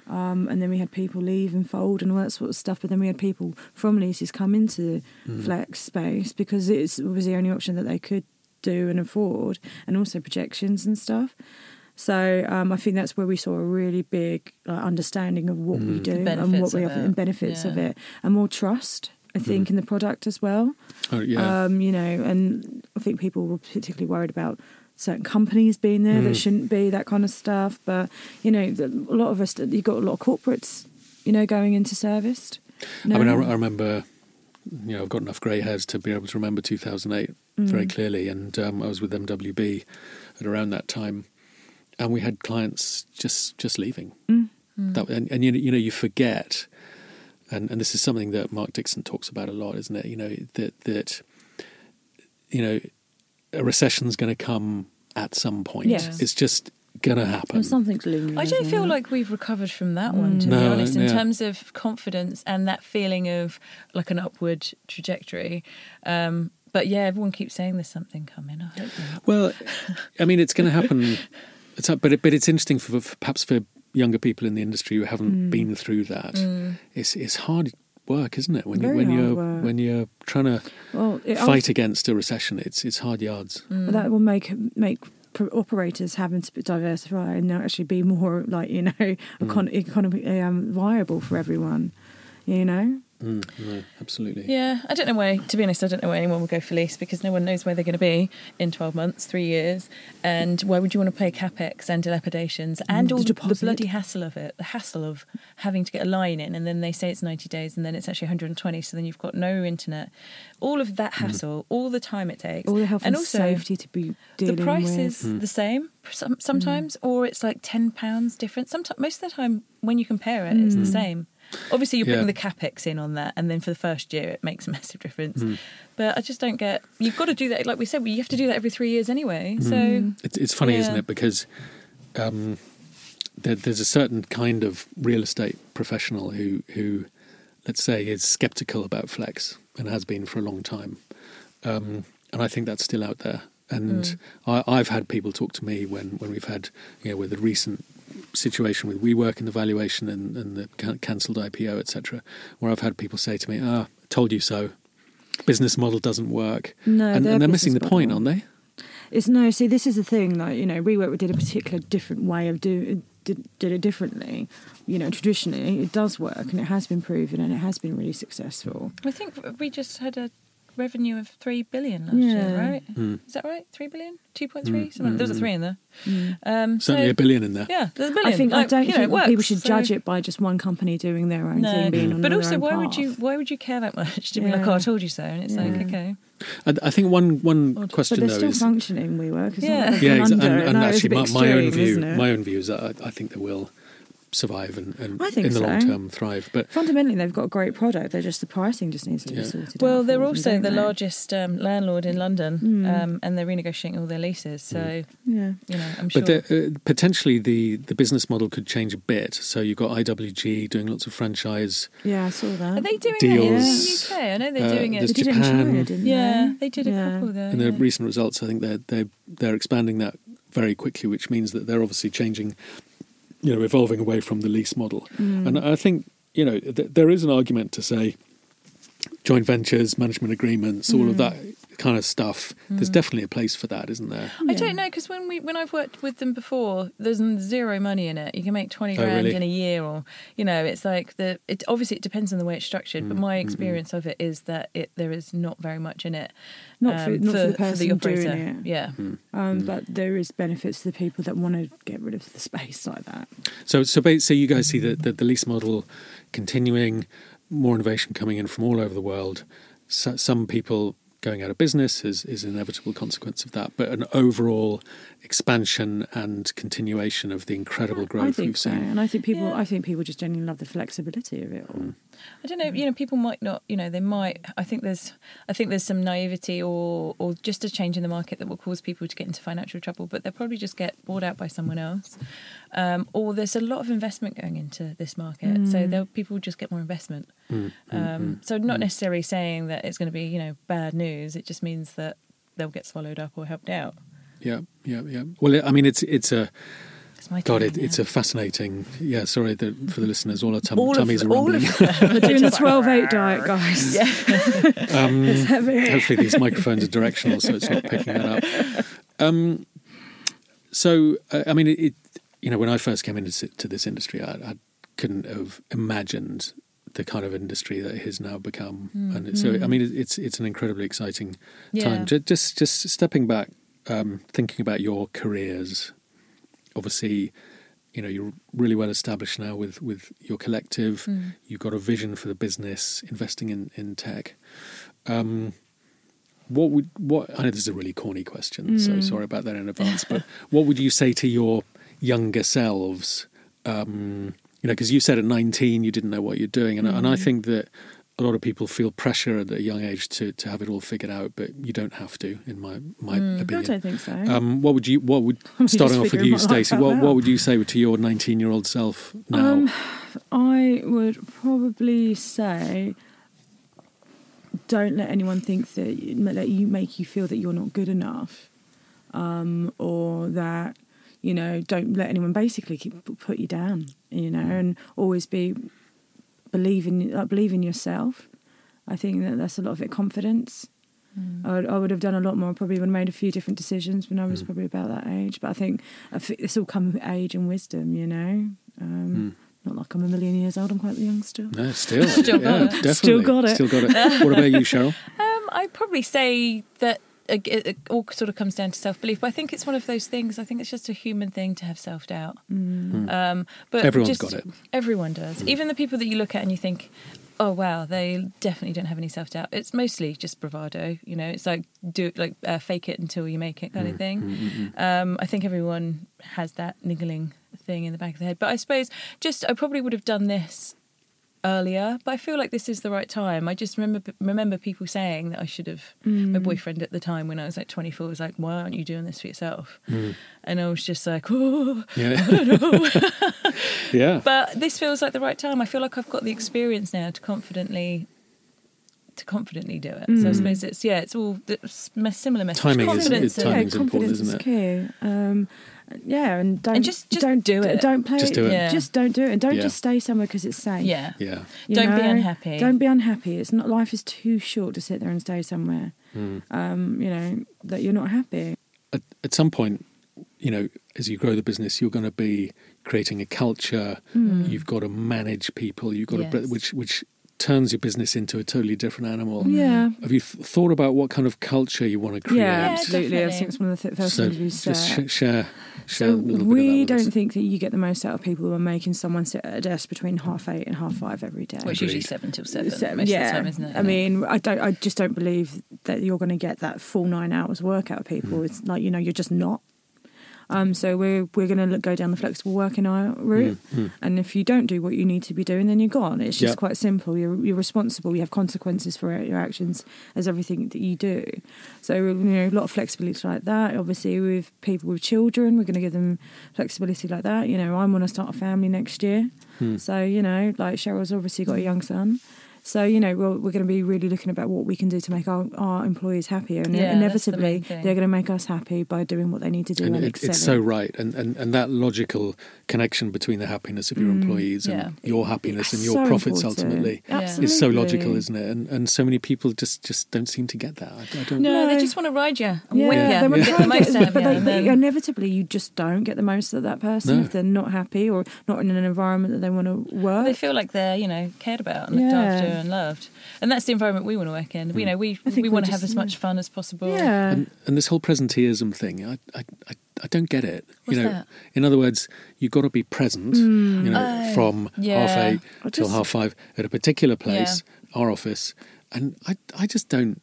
[SPEAKER 3] um, and then we had people leave and fold and all that sort of stuff. But then we had people from leases come into
[SPEAKER 2] Mm.
[SPEAKER 3] flex space because it was the only option that they could do and afford, and also projections and stuff. So um, I think that's where we saw a really big uh, understanding of what we
[SPEAKER 2] Mm.
[SPEAKER 3] do and what we
[SPEAKER 4] of
[SPEAKER 3] offer and benefits of it, and more trust. I think in the product as well.
[SPEAKER 2] Oh yeah.
[SPEAKER 3] Um, you know, and I think people were particularly worried about certain companies being there
[SPEAKER 2] Mm.
[SPEAKER 3] that shouldn't be, that kind of stuff. But, you know, the, a lot of us, you've got a lot of corporates, you know, going into serviced.
[SPEAKER 2] I mean, I. I remember, you know, I've got enough grey hairs to be able to remember 2008 very
[SPEAKER 3] Mm.
[SPEAKER 2] clearly, and um, I was with MWB at around that time, and we had clients just just leaving.
[SPEAKER 3] Mm.
[SPEAKER 2] That, and, and you, know- you know, you forget, and, and this is something that Mark Dixon talks about a lot, isn't it? You know that that you know a recession's going to come at some point.
[SPEAKER 3] Yes.
[SPEAKER 2] It's just going to happen.
[SPEAKER 3] Well, something's looming.
[SPEAKER 4] I don't feel
[SPEAKER 3] it?
[SPEAKER 4] like we've recovered from that one, to
[SPEAKER 3] Mm.
[SPEAKER 4] be honest, in
[SPEAKER 2] yeah.
[SPEAKER 4] terms of confidence and that feeling of like an upward trajectory. Um, but yeah, everyone keeps saying there's something coming. I hope not.
[SPEAKER 2] Well, I mean, it's going to happen. It's but it, but it's interesting for, for perhaps for younger people in the industry who haven't
[SPEAKER 3] Mm.
[SPEAKER 2] been through that. It's it's hard work, isn't it? When you when you're
[SPEAKER 3] work.
[SPEAKER 2] when you're trying to
[SPEAKER 3] Well, it
[SPEAKER 2] fight against a recession, it's it's hard yards.
[SPEAKER 3] But that will make make operators having to diversify and actually be more like you know econ- economically um, viable for everyone. You know,
[SPEAKER 2] Mm, no, absolutely.
[SPEAKER 4] Yeah, I don't know where. To be honest, I don't know where anyone would go for lease because no one knows where they're going to be in twelve months, three years, and why would you want to pay capex and dilapidations mm, and
[SPEAKER 3] The
[SPEAKER 4] all the,
[SPEAKER 3] deposit.
[SPEAKER 4] bloody hassle of it, the hassle of having to get a line in, and then they say it's ninety days, and then it's actually one hundred and twenty, so then you've got no internet, all of that mm. hassle, all the time it takes,
[SPEAKER 3] all the health and,
[SPEAKER 4] also
[SPEAKER 3] safety to be dealing
[SPEAKER 4] the price
[SPEAKER 3] with.
[SPEAKER 4] is mm. the same some, sometimes, or it's like ten pounds different. Sometimes, most of the time, when you compare it, it's the same. Obviously, you're
[SPEAKER 2] Yeah.
[SPEAKER 4] putting the capex in on that, and then for the first year, it makes a massive difference.
[SPEAKER 2] Mm.
[SPEAKER 4] But I just don't get. You've got to do that, like we said, you have to do that every three years anyway.
[SPEAKER 2] Mm.
[SPEAKER 4] So
[SPEAKER 2] It's it's funny, isn't it? Because um, there, there's a certain kind of real estate professional who who let's say is skeptical about flex and has been for a long time, um, and I think that's still out there. And I, I've had people talk to me when, when we've had you know with the recent situation with WeWork and the valuation and, and the can- cancelled IPO, etc., where I've had people say to me, "Ah, told you so." Business model doesn't work,
[SPEAKER 3] No,
[SPEAKER 2] and, and they're missing the
[SPEAKER 3] business
[SPEAKER 2] point,
[SPEAKER 3] model.
[SPEAKER 2] aren't they?
[SPEAKER 3] It's no. See, this is the thing. Like you know, WeWork did a particular different way of do did, did it differently. You know, traditionally it does work and it has been proven and it has been really successful.
[SPEAKER 4] I think we just had a revenue of three billion last year, right?
[SPEAKER 2] Hmm.
[SPEAKER 4] Is that right? Three billion, two point three. Something. There was a three in there.
[SPEAKER 3] Mm.
[SPEAKER 4] Um,
[SPEAKER 2] Certainly
[SPEAKER 4] so,
[SPEAKER 2] a billion in there.
[SPEAKER 4] Yeah, there's a billion.
[SPEAKER 3] I think
[SPEAKER 4] Like,
[SPEAKER 3] I don't
[SPEAKER 4] you know,
[SPEAKER 3] think
[SPEAKER 4] works,
[SPEAKER 3] people should
[SPEAKER 4] so-
[SPEAKER 3] judge it by just one company doing their own
[SPEAKER 4] No,
[SPEAKER 3] thing, being on
[SPEAKER 4] but
[SPEAKER 3] their
[SPEAKER 4] also,
[SPEAKER 3] own
[SPEAKER 4] why would you? Why would you care that much to be like,
[SPEAKER 3] Yeah.
[SPEAKER 4] oh, I told you so? And it's like, okay,
[SPEAKER 2] I, I think one one
[SPEAKER 4] Odd.
[SPEAKER 2] question
[SPEAKER 3] But they're
[SPEAKER 2] though
[SPEAKER 3] still
[SPEAKER 2] is
[SPEAKER 3] functioning. We work.
[SPEAKER 4] Yeah.
[SPEAKER 2] yeah,
[SPEAKER 3] they've
[SPEAKER 2] exa-
[SPEAKER 3] gone
[SPEAKER 2] and, and
[SPEAKER 3] No, it's a
[SPEAKER 2] actually,
[SPEAKER 3] bit
[SPEAKER 2] my, my own view,
[SPEAKER 3] isn't
[SPEAKER 2] my own view is that I, I think they will survive and, and
[SPEAKER 3] I think
[SPEAKER 2] in the
[SPEAKER 3] so.
[SPEAKER 2] long term thrive. But
[SPEAKER 3] Fundamentally, they've got a great product. They're just the pricing just needs to
[SPEAKER 2] Yeah.
[SPEAKER 3] be sorted.
[SPEAKER 4] Well,
[SPEAKER 3] out
[SPEAKER 4] they're
[SPEAKER 3] for them,
[SPEAKER 4] also the
[SPEAKER 3] they?
[SPEAKER 4] largest um, landlord in London,
[SPEAKER 3] Mm.
[SPEAKER 4] um, and they're renegotiating all their leases. So
[SPEAKER 3] Yeah.
[SPEAKER 4] you know, I'm sure.
[SPEAKER 2] but uh, potentially the the business model could change a bit. So you've got IWG doing lots of franchise.
[SPEAKER 3] Yeah, I saw that.
[SPEAKER 4] Are they doing
[SPEAKER 2] Deals.
[SPEAKER 4] it in the UK? I know they're
[SPEAKER 2] Uh,
[SPEAKER 4] doing
[SPEAKER 2] there's
[SPEAKER 4] it.
[SPEAKER 3] They did it in China, didn't
[SPEAKER 4] Yeah,
[SPEAKER 3] they?
[SPEAKER 4] they did a
[SPEAKER 3] Yeah.
[SPEAKER 4] couple there.
[SPEAKER 2] in the
[SPEAKER 4] yeah.
[SPEAKER 2] recent results, I think they're they're they're expanding that very quickly, which means that they're obviously changing, you know, evolving away from the lease model.
[SPEAKER 3] Mm.
[SPEAKER 2] And I think you know th- there is an argument to say joint ventures, management agreements, all of
[SPEAKER 3] Mm.
[SPEAKER 2] that kind of stuff. There's definitely a place for that, isn't there?
[SPEAKER 4] I
[SPEAKER 3] Yeah.
[SPEAKER 4] don't know because when we when I've worked with them before, there's zero money in it. You can make twenty
[SPEAKER 2] Oh,
[SPEAKER 4] grand
[SPEAKER 2] really?
[SPEAKER 4] in a year, or you know, it's like the. It obviously it depends on the way it's structured,
[SPEAKER 2] Mm,
[SPEAKER 4] but my experience of it is that it there is not very much in it.
[SPEAKER 3] Not for,
[SPEAKER 4] um,
[SPEAKER 3] not for, the person
[SPEAKER 4] operator.
[SPEAKER 3] doing it.
[SPEAKER 4] Yeah,
[SPEAKER 3] Um, But there is benefits to the people that want to get rid of the space like that.
[SPEAKER 2] So, so, ba- so you guys see the, the, the lease model continuing, more innovation coming in from all over the world. So, some people going out of business is, is an inevitable consequence of that, but an overall expansion and continuation of the incredible growth
[SPEAKER 3] I think
[SPEAKER 2] we've
[SPEAKER 3] so,
[SPEAKER 2] seen.
[SPEAKER 3] and I think people.
[SPEAKER 4] Yeah.
[SPEAKER 3] I think people just genuinely love the flexibility of it all.
[SPEAKER 2] Mm.
[SPEAKER 4] I don't know. You know, people might not. You know, they might. I think there's. I think there's some naivety or or just a change in the market that will cause people to get into financial trouble, but they'll probably just get bought out by someone else. Um, or there's a lot of investment going into this market, so
[SPEAKER 3] Mm.
[SPEAKER 4] they'll people just get more investment.
[SPEAKER 2] Mm, mm,
[SPEAKER 4] Um,
[SPEAKER 2] mm.
[SPEAKER 4] so not necessarily saying that it's going to be you know bad news. It just means that they'll get swallowed up or helped out.
[SPEAKER 2] Yeah, yeah, yeah. Well, I mean, it's it's a God,
[SPEAKER 4] turn
[SPEAKER 2] it, it's a fascinating. Yeah, sorry the, for the listeners, all our tum-
[SPEAKER 4] all
[SPEAKER 2] tummies
[SPEAKER 4] of,
[SPEAKER 2] are rumbling.
[SPEAKER 3] We're doing the 12-8 diet, guys.
[SPEAKER 4] Yeah.
[SPEAKER 2] um,
[SPEAKER 3] It's heavy.
[SPEAKER 2] hopefully these microphones are directional, so it's not picking that up. Um, so, uh, I mean, it, it, you know, when I first came into to this industry, I, I couldn't have imagined the kind of industry that it has now become. And it- so, I mean, it, it's it's an incredibly exciting
[SPEAKER 4] Yeah.
[SPEAKER 2] time. Ju- Just just stepping back, um, thinking about your careers. Obviously, you know, you're really well established now with with your collective.
[SPEAKER 4] Mm.
[SPEAKER 2] You've got a vision for the business, investing in in tech. Um, what would what? I know this is a really corny question, so
[SPEAKER 3] Mm.
[SPEAKER 2] sorry about that in advance. but what would you say to your younger selves? Um, you know, because you said at 19 you didn't know what you're doing, and, and I
[SPEAKER 3] Mm.
[SPEAKER 2] think that a lot of people feel pressure at a young age to to have it all figured out, but you don't have to, in my my
[SPEAKER 4] Mm.
[SPEAKER 3] I don't think so.
[SPEAKER 2] Um, what would you? What would starting off with you, Stacey? What what would you say to your 19 year old self now?
[SPEAKER 3] Um, I would probably say don't let anyone think that let you make you feel that you're not good enough, um, or that you know don't let anyone basically keep, put you down. You know, and always be believe in like, believe in yourself. I think that that's a lot of it. Confidence.
[SPEAKER 4] Mm.
[SPEAKER 3] I would, I would have done a lot more. Probably would have made a few different decisions when I was
[SPEAKER 2] Mm.
[SPEAKER 3] probably about that age. But I think I think this all comes with age and wisdom. You know. Um,
[SPEAKER 2] Hmm.
[SPEAKER 3] not like I'm a million years old. I'm quite young still.
[SPEAKER 2] No, still,
[SPEAKER 4] Still
[SPEAKER 2] yeah,
[SPEAKER 4] got it.
[SPEAKER 2] definitely,
[SPEAKER 3] Still got it.
[SPEAKER 2] Still got it. What about you, Cheryl?
[SPEAKER 4] Um, I'd probably say that it, it it all sort of comes down to self belief, but I think it's one of those things. I think it's just a human thing to have self doubt.
[SPEAKER 3] Mm.
[SPEAKER 4] Um, but
[SPEAKER 2] Everyone's
[SPEAKER 4] just-
[SPEAKER 2] got it.
[SPEAKER 4] Everyone does. Even the people that you look at and you think, "Oh wow, they definitely don't have any self doubt." It's mostly just bravado. You know, it's like do it like uh, fake it until you make it kind of
[SPEAKER 2] Mm,
[SPEAKER 4] thing. Um, I think everyone has that niggling thing in the back of their head. But I suppose just I probably would have done this earlier, but I feel like this is the right time. I just remember remember people saying that I should have.
[SPEAKER 3] Mm.
[SPEAKER 4] My boyfriend at the time when I was like 24 was like, "Why aren't you doing this for yourself?"
[SPEAKER 2] Mm.
[SPEAKER 4] And I was just like, "Oh."
[SPEAKER 2] Yeah. I don't know." yeah.
[SPEAKER 4] But this feels like the right time. I feel like I've got the experience now to confidently to confidently do it. So I
[SPEAKER 3] Mm.
[SPEAKER 4] suppose it's yeah, it's all it's similar message.
[SPEAKER 2] Timing is-
[SPEAKER 4] confidence
[SPEAKER 2] it's
[SPEAKER 4] and-
[SPEAKER 2] timing.
[SPEAKER 3] yeah,
[SPEAKER 2] Timing's important,
[SPEAKER 3] confidence
[SPEAKER 2] isn't
[SPEAKER 3] is key. Um, yeah, and don't
[SPEAKER 4] just- just
[SPEAKER 3] don't
[SPEAKER 4] do it.
[SPEAKER 3] Don't play.
[SPEAKER 2] Just do it.
[SPEAKER 4] Yeah.
[SPEAKER 3] Just don't do it, and don't
[SPEAKER 2] Yeah.
[SPEAKER 3] just stay somewhere because it's safe.
[SPEAKER 4] yeah.
[SPEAKER 2] Yeah.
[SPEAKER 3] You
[SPEAKER 4] Don't be unhappy.
[SPEAKER 3] Don't be unhappy. It's not. Life is too short to sit there and stay somewhere.
[SPEAKER 2] Mm.
[SPEAKER 3] Um, you know that you're not happy.
[SPEAKER 2] At, at some point, you know, as you grow the business, you're going to be creating a culture.
[SPEAKER 3] Mm.
[SPEAKER 2] You've got to manage people. You've got to, which which turns your business into a totally different animal.
[SPEAKER 3] Yeah.
[SPEAKER 2] Have you th- thought about what kind of culture you want to create?
[SPEAKER 3] Yeah,
[SPEAKER 4] Yeah,
[SPEAKER 3] absolutely. I think it's one of the th- first
[SPEAKER 2] So
[SPEAKER 3] things we said.
[SPEAKER 2] just sh- share, share
[SPEAKER 3] So we
[SPEAKER 2] bit of that
[SPEAKER 3] don't think that you get the most out of people who are making someone sit at a desk between half eight and half five every day.
[SPEAKER 4] Which usually seven till seven,
[SPEAKER 3] So-
[SPEAKER 4] most
[SPEAKER 3] yeah,
[SPEAKER 4] of the time, isn't it?
[SPEAKER 3] I mean, I don't. I just don't believe that you're going to get that full nine hours work out of
[SPEAKER 2] Mm.
[SPEAKER 3] people. It's like you know, you're just not. Um, so we're we're going to go down the flexible working route,
[SPEAKER 2] Mm,
[SPEAKER 3] and if you don't do what you need to be doing, then you're gone. It's just
[SPEAKER 2] Yeah.
[SPEAKER 3] quite simple. You're you're responsible. You have consequences for your actions as everything that you do. So you know, a lot of flexibility like that. Obviously, with people with children, we're going to give them flexibility like that. You know, I want to start a family next year,
[SPEAKER 2] Hmm.
[SPEAKER 3] so you know, like Cheryl's obviously got a young son. So you know, we're, we're going to be really looking about what we can do to make our, our employees happier, and
[SPEAKER 4] Yeah, that's the
[SPEAKER 3] inevitably they're going to make us happy by doing what they need to do and,
[SPEAKER 2] and it, it's so right and, and and that logical connection between the happiness of your mm, employees and
[SPEAKER 4] Yeah.
[SPEAKER 2] your happiness and your
[SPEAKER 3] so
[SPEAKER 2] profits
[SPEAKER 3] important.
[SPEAKER 2] ultimately
[SPEAKER 4] Yeah.
[SPEAKER 2] is so logical isn't it and and so many people just just don't seem to get that i, I don't
[SPEAKER 4] no, they
[SPEAKER 3] No.
[SPEAKER 4] just want to ride you and
[SPEAKER 3] Yeah,
[SPEAKER 4] whip
[SPEAKER 3] they
[SPEAKER 4] you,
[SPEAKER 3] want to
[SPEAKER 4] get the most out of
[SPEAKER 3] but,
[SPEAKER 4] you.
[SPEAKER 3] they,
[SPEAKER 4] and
[SPEAKER 3] inevitably you just don't get the most of that person
[SPEAKER 2] No.
[SPEAKER 3] if they're not happy or not in an environment that they want to work.
[SPEAKER 4] they feel like they're you know cared about and looked
[SPEAKER 3] Yeah.
[SPEAKER 4] after and loved and that's the environment we want to work in you know we we
[SPEAKER 3] we
[SPEAKER 4] want to have as much fun as possible
[SPEAKER 3] yeah,
[SPEAKER 2] and, and this whole presenteeism thing I, I i I don't get it
[SPEAKER 4] What's
[SPEAKER 2] you know
[SPEAKER 4] that?
[SPEAKER 2] in other words you've got to be present you hmm. know
[SPEAKER 4] Oh,
[SPEAKER 2] from
[SPEAKER 4] yeah.
[SPEAKER 2] half eight
[SPEAKER 3] I
[SPEAKER 2] till half five at a particular place our office and i i just don't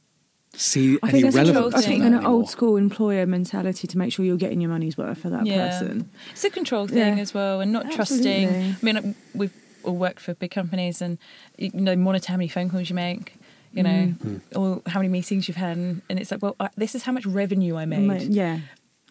[SPEAKER 2] see
[SPEAKER 3] I
[SPEAKER 2] any
[SPEAKER 3] think
[SPEAKER 2] relevance
[SPEAKER 3] I think an
[SPEAKER 2] anymore.
[SPEAKER 3] old school employer mentality to make sure you're getting your money's worth for that
[SPEAKER 4] Yeah.
[SPEAKER 3] person.
[SPEAKER 4] It's a control thing
[SPEAKER 3] Yeah.
[SPEAKER 4] as well, and not
[SPEAKER 3] Absolutely.
[SPEAKER 4] trusting. I mean, we've all worked for big companies, and you know, monitor how many phone calls you make, you know,
[SPEAKER 3] Mm.
[SPEAKER 4] or how many meetings you've had, and, and it's like, well, I, this is how much revenue I made.
[SPEAKER 3] Ma- Yeah,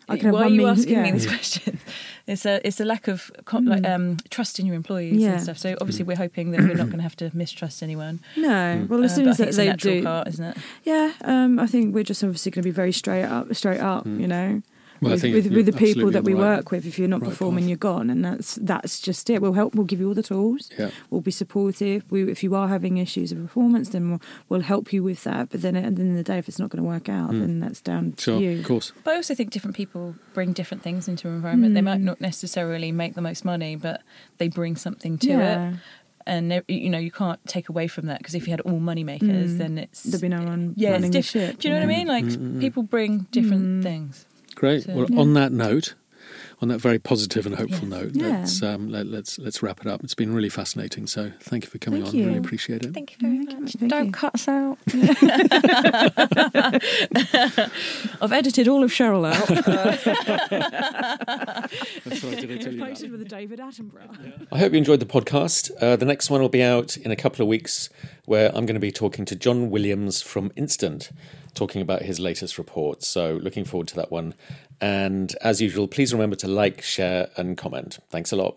[SPEAKER 3] I can have
[SPEAKER 4] Why are you
[SPEAKER 3] meeting-
[SPEAKER 4] asking me
[SPEAKER 3] yeah.
[SPEAKER 4] these questions? It's a it's a lack of con- like, um, trust in your employees
[SPEAKER 3] Yeah.
[SPEAKER 4] and stuff. So obviously, we're hoping that we're not going to have to mistrust anyone.
[SPEAKER 3] No, well,
[SPEAKER 4] Uh,
[SPEAKER 3] as soon as
[SPEAKER 4] I think
[SPEAKER 3] they
[SPEAKER 4] natural
[SPEAKER 3] do,
[SPEAKER 4] part, isn't it?
[SPEAKER 3] yeah, um, I think we're just obviously going to be very straight up, straight up. You know,
[SPEAKER 2] Well,
[SPEAKER 3] with, with, with the people that we
[SPEAKER 2] right-
[SPEAKER 3] work with. If you're not
[SPEAKER 2] right
[SPEAKER 3] performing,
[SPEAKER 2] path.
[SPEAKER 3] you're gone, and that's that's just it. We'll help. We'll give you all the tools.
[SPEAKER 2] Yeah.
[SPEAKER 3] We'll be supportive. We, if you are having issues of performance, then we'll, we'll help you with that. But then at the end of the day, if it's not going to work out, then that's down to you.
[SPEAKER 2] of course.
[SPEAKER 4] But I also think different people bring different things into an environment. They might
[SPEAKER 3] Mm.
[SPEAKER 4] not necessarily make the most money, but they bring something to
[SPEAKER 3] Yeah.
[SPEAKER 4] it. And you know, you can't take away from that because if you had all money makers,
[SPEAKER 3] Mm.
[SPEAKER 4] then it's
[SPEAKER 3] There'll be no one
[SPEAKER 4] yeah,
[SPEAKER 3] running
[SPEAKER 4] it's different. Do you know what I mean? Like
[SPEAKER 2] Mm-mm.
[SPEAKER 4] people bring different
[SPEAKER 3] Mm.
[SPEAKER 4] things.
[SPEAKER 2] Great.
[SPEAKER 4] So-
[SPEAKER 2] well,
[SPEAKER 3] Yeah.
[SPEAKER 2] on that note, on that very positive and hopeful
[SPEAKER 4] Yeah.
[SPEAKER 2] note,
[SPEAKER 3] Yeah.
[SPEAKER 2] let's um, let, let's let's wrap it up. It's been really fascinating. So thank you for coming
[SPEAKER 3] Thank
[SPEAKER 2] on.
[SPEAKER 3] you.
[SPEAKER 2] Really appreciate it.
[SPEAKER 4] Thank you very
[SPEAKER 3] Okay,
[SPEAKER 4] much.
[SPEAKER 3] thank
[SPEAKER 4] Don't
[SPEAKER 3] you.
[SPEAKER 4] cut us out. I've edited all of Cheryl out.
[SPEAKER 2] Sorry, did I tell you that?
[SPEAKER 3] With a David Attenborough.
[SPEAKER 1] I hope you enjoyed the podcast. Uh, the next one will be out in a couple of weeks, where I'm going to be talking to John Williams from Instant, talking about his latest report. So, looking forward to that one. And as usual, please remember to like, share, and comment. Thanks a lot.